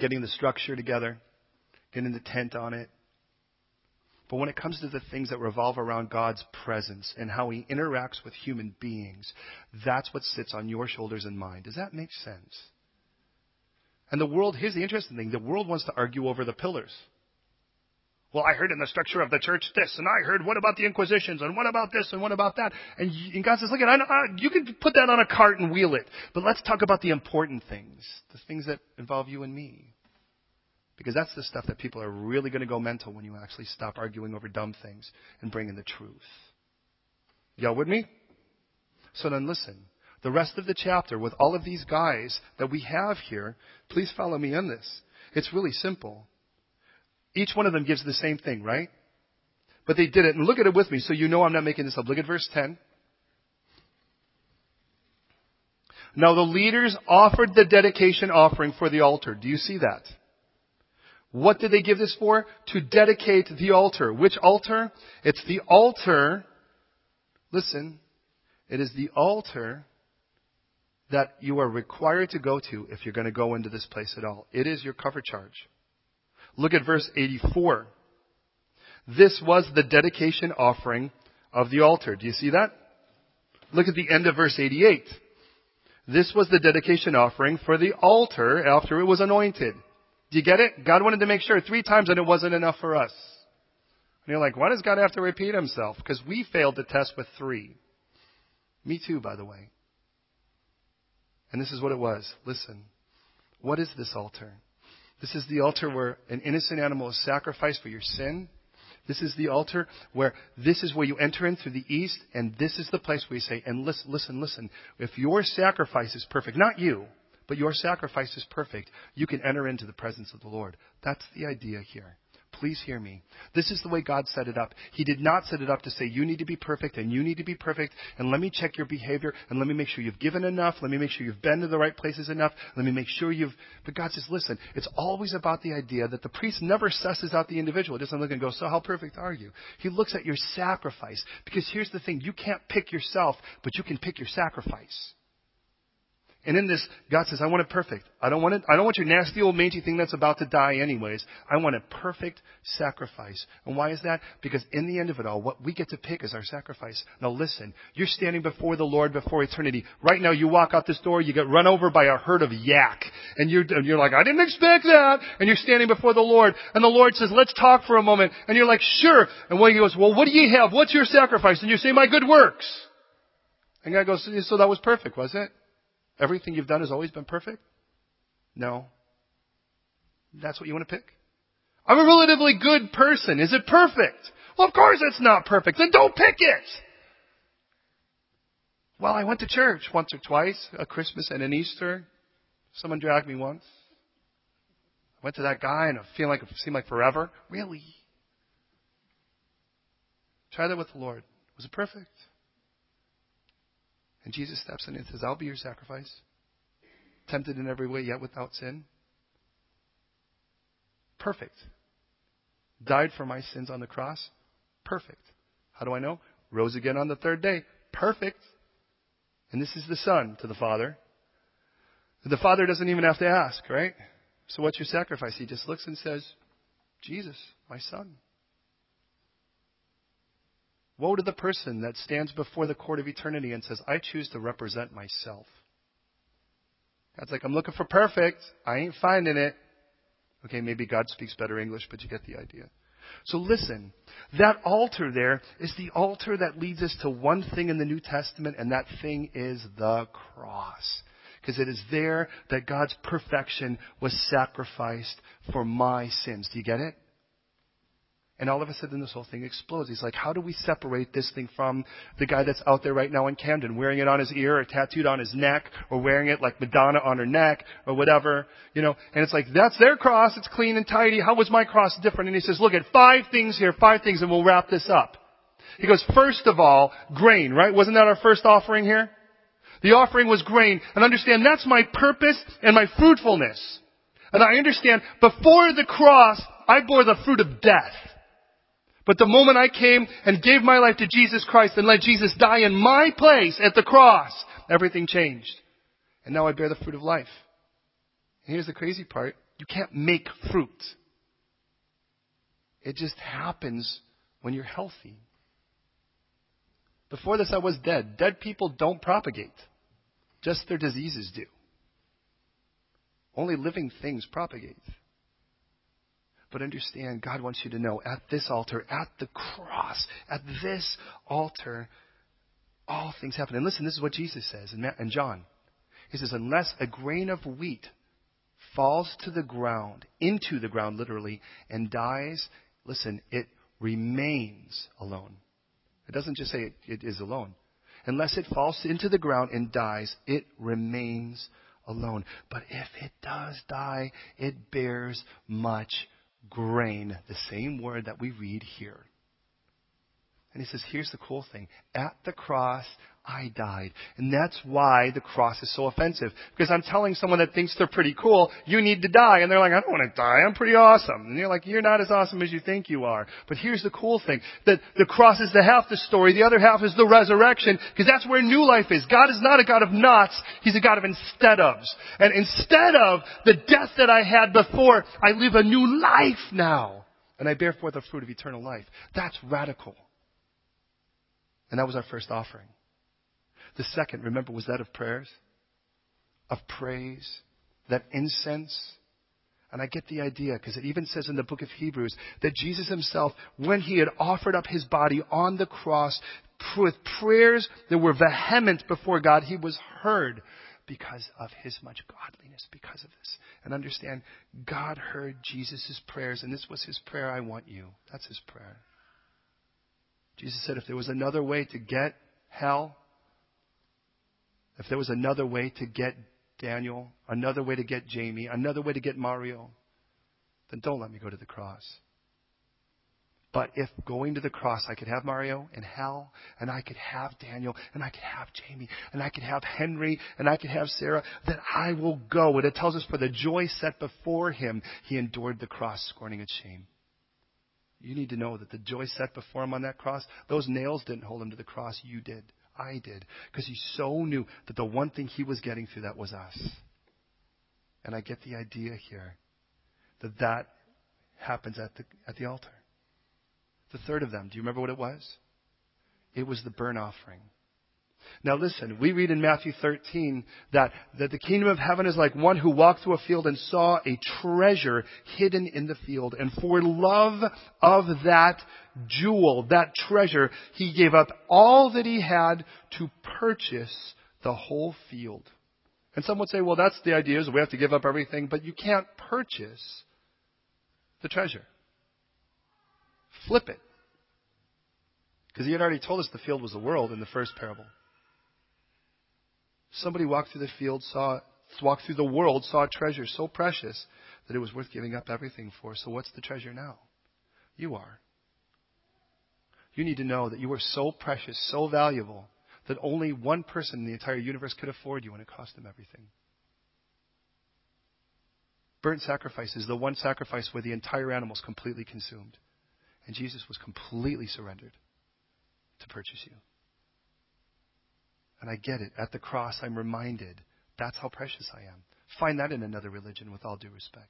Getting the structure together, getting the tent on it, but when it comes to the things that revolve around God's presence and how He interacts with human beings, that's what sits on your shoulders and mine. Does that make sense? And the world, here's the interesting thing the world wants to argue over the pillars. Well, I heard in the structure of the church this, and I heard what about the Inquisitions, and what about this, and what about that? And, and God says, look, I, you can put that on a cart and wheel it, but let's talk about the important things, the things that involve you and me. Because that's the stuff that people are really going to go mental when you actually stop arguing over dumb things and bring in the truth. Y'all with me? So then listen. The rest of the chapter with all of these guys that we have here, please follow me on this. It's really simple. Each one of them gives the same thing, right? But they did it. And look at it with me so you know I'm not making this up. Look at verse 10. Now the leaders offered the dedication offering for the altar. Do you see that? What did they give this for? To dedicate the altar. Which altar? It's the altar. Listen. It is the altar that you are required to go to if you're going to go into this place at all. It is your cover charge. Look at verse 84. This was the dedication offering of the altar. Do you see that? Look at the end of verse 88. This was the dedication offering for the altar after it was anointed. Do you get it? God wanted to make sure three times that it wasn't enough for us. And you're like, why does God have to repeat himself? Because we failed the test with three. Me too, by the way. And this is what it was. Listen. What is this altar? This is the altar where an innocent animal is sacrificed for your sin. This is the altar where this is where you enter in through the east, and this is the place where you say, and listen, listen, listen. If your sacrifice is perfect, not you, but your sacrifice is perfect, you can enter into the presence of the Lord. That's the idea here. Please hear me. This is the way God set it up. He did not set it up to say, you need to be perfect and you need to be perfect and let me check your behavior and let me make sure you've given enough. Let me make sure you've been to the right places enough. Let me make sure you've, but God says, listen, it's always about the idea that the priest never susses out the individual. It doesn't look and go, so how perfect are you? He looks at your sacrifice because here's the thing. You can't pick yourself, but you can pick your sacrifice. And in this, God says, I want it perfect. I don't want it, I don't want your nasty old mangy thing that's about to die anyways. I want a perfect sacrifice. And why is that? Because in the end of it all, what we get to pick is our sacrifice. Now listen, you're standing before the Lord before eternity. Right now you walk out this door, you get run over by a herd of yak. And you're, and you're like, I didn't expect that. And you're standing before the Lord. And the Lord says, let's talk for a moment. And you're like, sure. And when he goes, well, what do you have? What's your sacrifice? And you say, my good works. And God goes, so that was perfect, was it? Everything you've done has always been perfect? No. That's what you want to pick? I'm a relatively good person. Is it perfect? Well, of course it's not perfect. Then don't pick it. Well, I went to church once or twice, a Christmas and an Easter. Someone dragged me once. I went to that guy and I feel like it seemed like forever. Really? Try that with the Lord. Was it perfect? And Jesus steps in and says, I'll be your sacrifice. Tempted in every way, yet without sin. Perfect. Died for my sins on the cross. Perfect. How do I know? Rose again on the third day. Perfect. And this is the Son to the Father. The Father doesn't even have to ask, right? So what's your sacrifice? He just looks and says, Jesus, my Son. Woe to the person that stands before the court of eternity and says, I choose to represent myself. God's like, I'm looking for perfect. I ain't finding it. Okay, maybe God speaks better English, but you get the idea. So listen, that altar there is the altar that leads us to one thing in the New Testament, and that thing is the cross. Because it is there that God's perfection was sacrificed for my sins. Do you get it? And all of a sudden, this whole thing explodes. He's like, how do we separate this thing from the guy that's out there right now in Camden, wearing it on his ear or tattooed on his neck or wearing it like Madonna on her neck or whatever, you know? And it's like, that's their cross. It's clean and tidy. How was my cross different? And he says, look at five things here, five things, and we'll wrap this up. He goes, first of all, grain, right? Wasn't that our first offering here? The offering was grain. And understand, that's my purpose and my fruitfulness. And I understand, before the cross, I bore the fruit of death. But the moment I came and gave my life to Jesus Christ and let Jesus die in my place at the cross, everything changed. And now I bear the fruit of life. And here's the crazy part. You can't make fruit. It just happens when you're healthy. Before this, I was dead. Dead people don't propagate. Just their diseases do. Only living things propagate. But understand, God wants you to know at this altar, at the cross, at this altar, all things happen. And listen, this is what Jesus says in John. He says, unless a grain of wheat falls to the ground, into the ground literally, and dies, listen, it remains alone. It doesn't just say it, it is alone. Unless it falls into the ground and dies, it remains alone. But if it does die, it bears much grain. The same word that we read here. And he says, here's the cool thing. At the cross, I died. And that's why the cross is so offensive. Because I'm telling someone that thinks they're pretty cool, you need to die. And they're like, I don't want to die. I'm pretty awesome. And you're like, you're not as awesome as you think you are. But here's the cool thing. That the cross is the half the story. The other half is the resurrection. Because that's where new life is. God is not a God of nots. He's a God of instead ofs. And instead of the death that I had before, I live a new life now. And I bear forth the fruit of eternal life. That's radical. And that was our first offering. The second, remember, was that of prayers, of praise, that incense. And I get the idea because it even says in the book of Hebrews that Jesus himself, when he had offered up his body on the cross with prayers that were vehement before God, he was heard because of his much godliness, because of this. And understand, God heard Jesus' prayers, and this was his prayer I want you. That's his prayer. Jesus said if there was another way to get hell, if there was another way to get Daniel, another way to get Jamie, another way to get Mario, then don't let me go to the cross. But if going to the cross, I could have Mario in hell, and I could have Daniel, and I could have Jamie, and I could have Henry, and I could have Sarah, then I will go. And it tells us for the joy set before him, he endured the cross, scorning its shame. You need to know that the joy set before him on that cross, those nails didn't hold him to the cross. You did. I did. Because he so knew that the one thing he was getting through that was us. And I get the idea here that that happens at the, at the altar. The third of them, do you remember what it was? It was the burnt offering. Now listen, we read in Matthew 13 that, that the kingdom of heaven is like one who walked through a field and saw a treasure hidden in the field. And for love of that jewel, that treasure, he gave up all that he had to purchase the whole field. And some would say, well, that's the idea is we have to give up everything, but you can't purchase the treasure. Flip it. Because he had already told us the field was the world in the first parable. Somebody walked through the field, saw, walked through the world, saw a treasure so precious that it was worth giving up everything for. So what's the treasure now? You are. You need to know that you are so precious, so valuable, that only one person in the entire universe could afford you and it cost them everything. Burnt sacrifice is the one sacrifice where the entire animal is completely consumed. And Jesus was completely surrendered to purchase you. And I get it. At the cross, I'm reminded that's how precious I am. Find that in another religion with all due respect.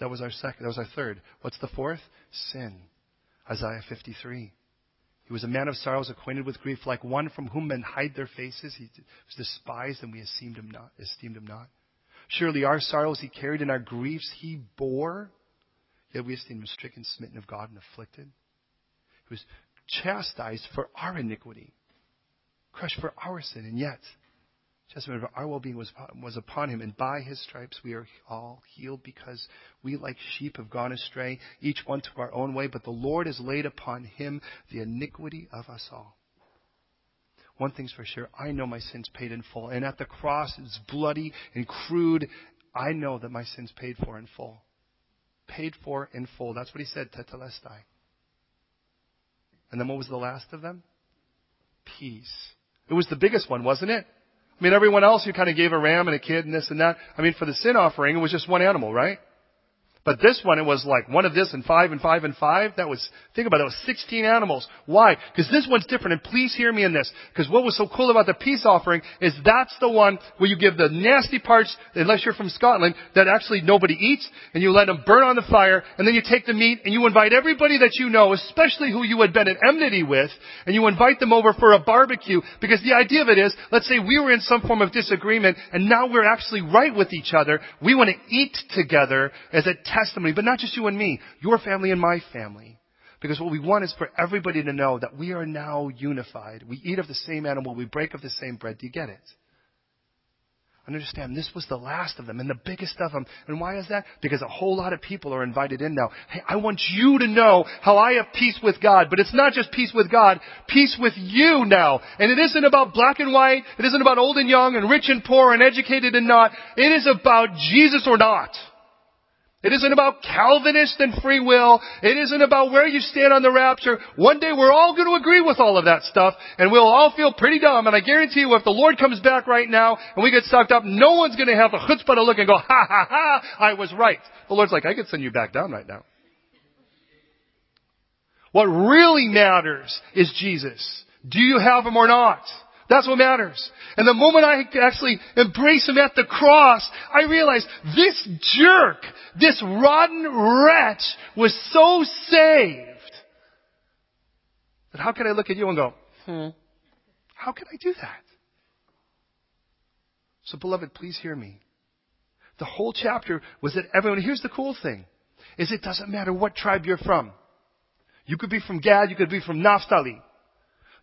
That was our second. That was our third. What's the fourth? Sin. Isaiah 53. He was a man of sorrows, acquainted with grief, like one from whom men hide their faces. He was despised, and we esteemed him not. Esteemed him not. Surely our sorrows he carried, and our griefs he bore. Yet we esteemed him stricken, smitten of God, and afflicted. He was chastised for our iniquity crushed for our sin, and yet, chastisement of our well-being was, was upon him, and by his stripes we are all healed because we like sheep have gone astray, each one to our own way, but the Lord has laid upon him the iniquity of us all. One thing's for sure, I know my sins paid in full, and at the cross it's bloody and crude. I know that my sins paid for in full. Paid for in full. That's what he said, tetelestai. And then what was the last of them? Peace. It was the biggest one, wasn't it? I mean, everyone else, you kind of gave a ram and a kid and this and that. I mean, for the sin offering, it was just one animal, right? But this one, it was like one of this and five and five and five. That was, think about it, it was 16 animals. Why? Because this one's different, and please hear me in this. Because what was so cool about the peace offering is that's the one where you give the nasty parts, unless you're from Scotland, that actually nobody eats, and you let them burn on the fire, and then you take the meat, and you invite everybody that you know, especially who you had been at enmity with, and you invite them over for a barbecue, because the idea of it is, let's say we were in some form of disagreement, and now we're actually right with each other. We want to eat together as a testimony, but not just you and me, your family and my family. Because what we want is for everybody to know that we are now unified. We eat of the same animal, we break of the same bread. Do you get it? understand this was the last of them and the biggest of them. And why is that? Because a whole lot of people are invited in now. Hey, I want you to know how I have peace with God. But it's not just peace with God, peace with you now. And it isn't about black and white. It isn't about old and young and rich and poor and educated and not. It is about Jesus or not. It isn't about Calvinist and free will. It isn't about where you stand on the rapture. One day we're all going to agree with all of that stuff and we'll all feel pretty dumb. And I guarantee you if the Lord comes back right now and we get sucked up, no one's going to have the chutzpah to look and go, ha ha ha, I was right. The Lord's like, I could send you back down right now. What really matters is Jesus. Do you have him or not? That's what matters. And the moment I actually embrace him at the cross, I realize this jerk, this rotten wretch was so saved that how can I look at you and go, hmm, how can I do that? So beloved, please hear me. The whole chapter was that everyone, here's the cool thing, is it doesn't matter what tribe you're from. You could be from Gad, you could be from Naphtali.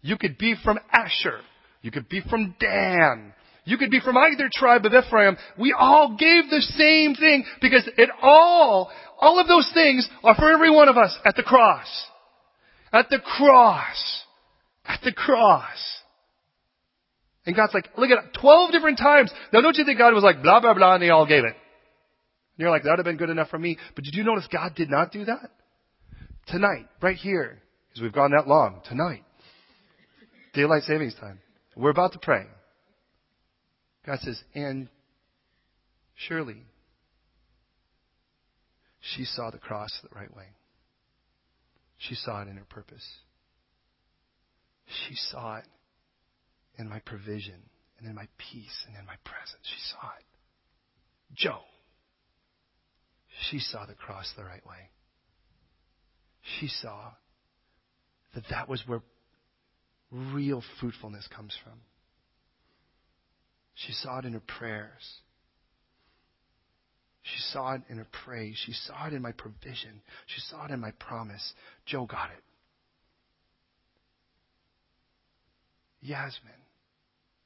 You could be from Asher. You could be from Dan. You could be from either tribe of Ephraim. We all gave the same thing because it all, all of those things are for every one of us at the cross. At the cross. At the cross. And God's like, look at it, 12 different times. Now don't you think God was like, blah, blah, blah, and they all gave it? And you're like, that would have been good enough for me. But did you notice God did not do that? Tonight, right here, because we've gone that long, tonight, daylight savings time. We're about to pray. God says, and surely she saw the cross the right way. She saw it in her purpose. She saw it in my provision and in my peace and in my presence. She saw it. Joe, she saw the cross the right way. She saw that that was where real fruitfulness comes from. She saw it in her prayers. She saw it in her praise. She saw it in my provision. She saw it in my promise. Joe got it. Yasmin,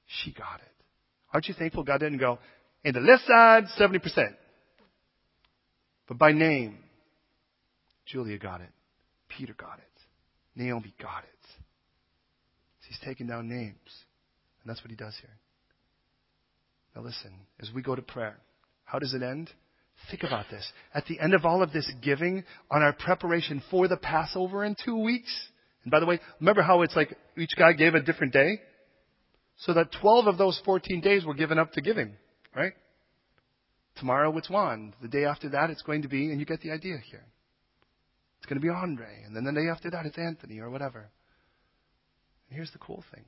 she got it. Aren't you thankful God didn't go, in the left side, 70%. But by name, Julia got it. Peter got it. Naomi got it. He's taking down names. And that's what he does here. Now listen, as we go to prayer, how does it end? Think about this. At the end of all of this giving on our preparation for the Passover in two weeks, and by the way, remember how it's like each guy gave a different day? So that 12 of those 14 days were given up to giving, right? Tomorrow it's Juan. The day after that it's going to be, and you get the idea here. It's going to be Andre. And then the day after that it's Anthony or whatever. And here's the cool thing.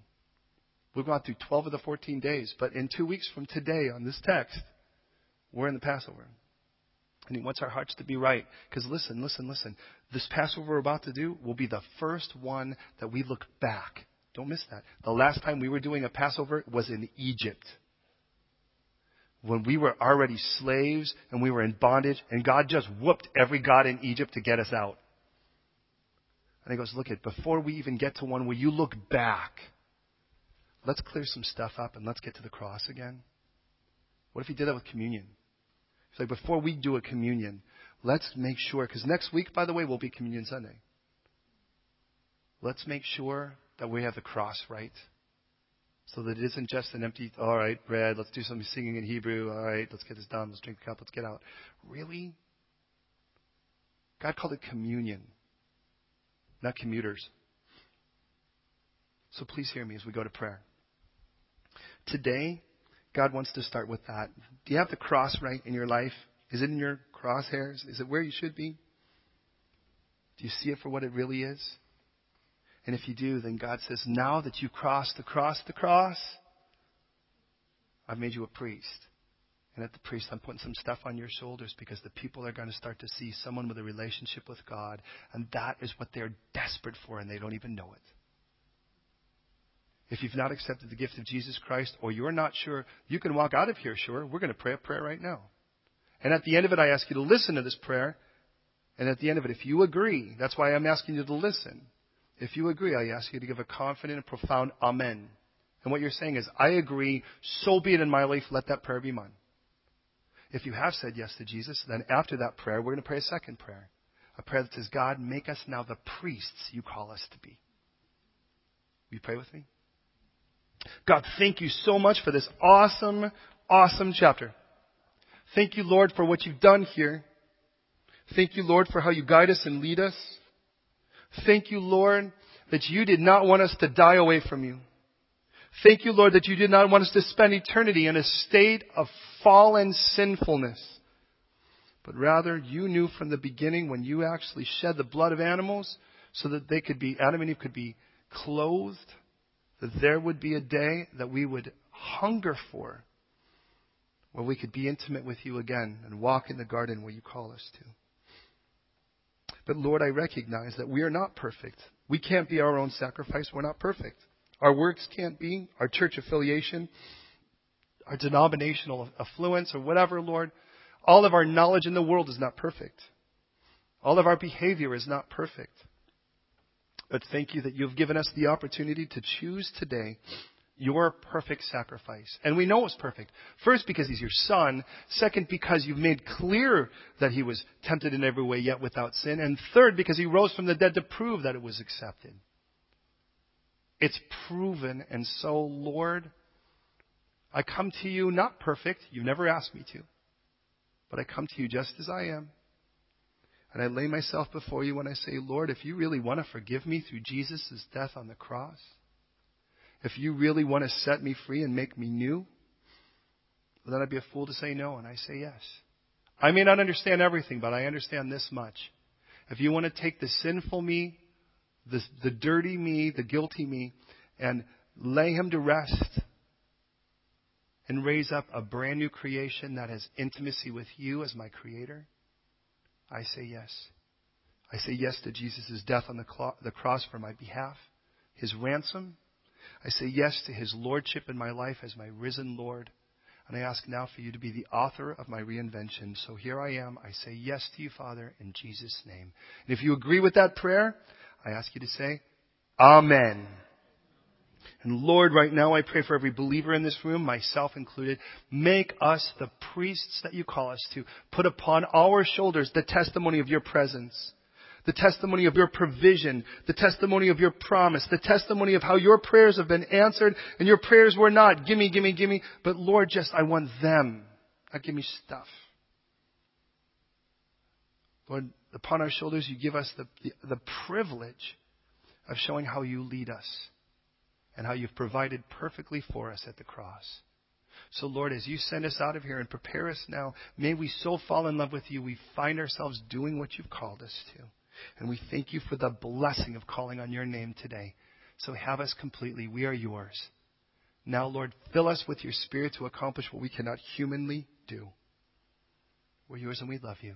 We've gone through 12 of the 14 days, but in two weeks from today on this text, we're in the Passover. And he wants our hearts to be right. Because listen, listen, listen. This Passover we're about to do will be the first one that we look back. Don't miss that. The last time we were doing a Passover was in Egypt. When we were already slaves and we were in bondage, and God just whooped every God in Egypt to get us out. And he goes, look at, before we even get to one where you look back, let's clear some stuff up and let's get to the cross again. What if he did that with communion? He's like, before we do a communion, let's make sure, because next week, by the way, will be Communion Sunday. Let's make sure that we have the cross right. So that it isn't just an empty, all right, bread, let's do some singing in Hebrew, all right, let's get this done, let's drink the cup, let's get out. Really? God called it communion not commuters. So please hear me as we go to prayer. Today, God wants to start with that. Do you have the cross right in your life? Is it in your crosshairs? Is it where you should be? Do you see it for what it really is? And if you do, then God says, now that you crossed the cross, the cross, I've made you a priest. And at the priest, I'm putting some stuff on your shoulders because the people are going to start to see someone with a relationship with God. And that is what they're desperate for, and they don't even know it. If you've not accepted the gift of Jesus Christ, or you're not sure, you can walk out of here sure. We're going to pray a prayer right now. And at the end of it, I ask you to listen to this prayer. And at the end of it, if you agree, that's why I'm asking you to listen. If you agree, I ask you to give a confident and profound Amen. And what you're saying is, I agree, so be it in my life, let that prayer be mine. If you have said yes to Jesus, then after that prayer, we're going to pray a second prayer. A prayer that says, God, make us now the priests you call us to be. You pray with me? God, thank you so much for this awesome, awesome chapter. Thank you, Lord, for what you've done here. Thank you, Lord, for how you guide us and lead us. Thank you, Lord, that you did not want us to die away from you. Thank you, Lord, that you did not want us to spend eternity in a state of fallen sinfulness. But rather, you knew from the beginning when you actually shed the blood of animals so that they could be, Adam and Eve could be clothed, that there would be a day that we would hunger for, where we could be intimate with you again and walk in the garden where you call us to. But Lord, I recognize that we are not perfect. We can't be our own sacrifice. We're not perfect. Our works can't be, our church affiliation, our denominational affluence, or whatever, Lord. All of our knowledge in the world is not perfect. All of our behavior is not perfect. But thank you that you've given us the opportunity to choose today your perfect sacrifice. And we know it's perfect. First, because he's your son. Second, because you've made clear that he was tempted in every way, yet without sin. And third, because he rose from the dead to prove that it was accepted. It's proven. And so, Lord, I come to you not perfect. You've never asked me to. But I come to you just as I am. And I lay myself before you when I say, Lord, if you really want to forgive me through Jesus' death on the cross, if you really want to set me free and make me new, well, then I'd be a fool to say no, and I say yes. I may not understand everything, but I understand this much. If you want to take the sinful me the, the dirty me, the guilty me, and lay him to rest and raise up a brand new creation that has intimacy with you as my creator? I say yes. I say yes to Jesus' death on the, clo- the cross for my behalf, his ransom. I say yes to his lordship in my life as my risen Lord. And I ask now for you to be the author of my reinvention. So here I am. I say yes to you, Father, in Jesus' name. And if you agree with that prayer, I ask you to say, Amen. And Lord, right now I pray for every believer in this room, myself included. Make us the priests that you call us to. Put upon our shoulders the testimony of your presence, the testimony of your provision, the testimony of your promise, the testimony of how your prayers have been answered and your prayers were not gimme, gimme, gimme. But Lord, just I want them. Not give me stuff. Lord, upon our shoulders, you give us the, the, the privilege of showing how you lead us and how you've provided perfectly for us at the cross. So, Lord, as you send us out of here and prepare us now, may we so fall in love with you, we find ourselves doing what you've called us to. And we thank you for the blessing of calling on your name today. So have us completely. We are yours. Now, Lord, fill us with your spirit to accomplish what we cannot humanly do. We're yours and we love you.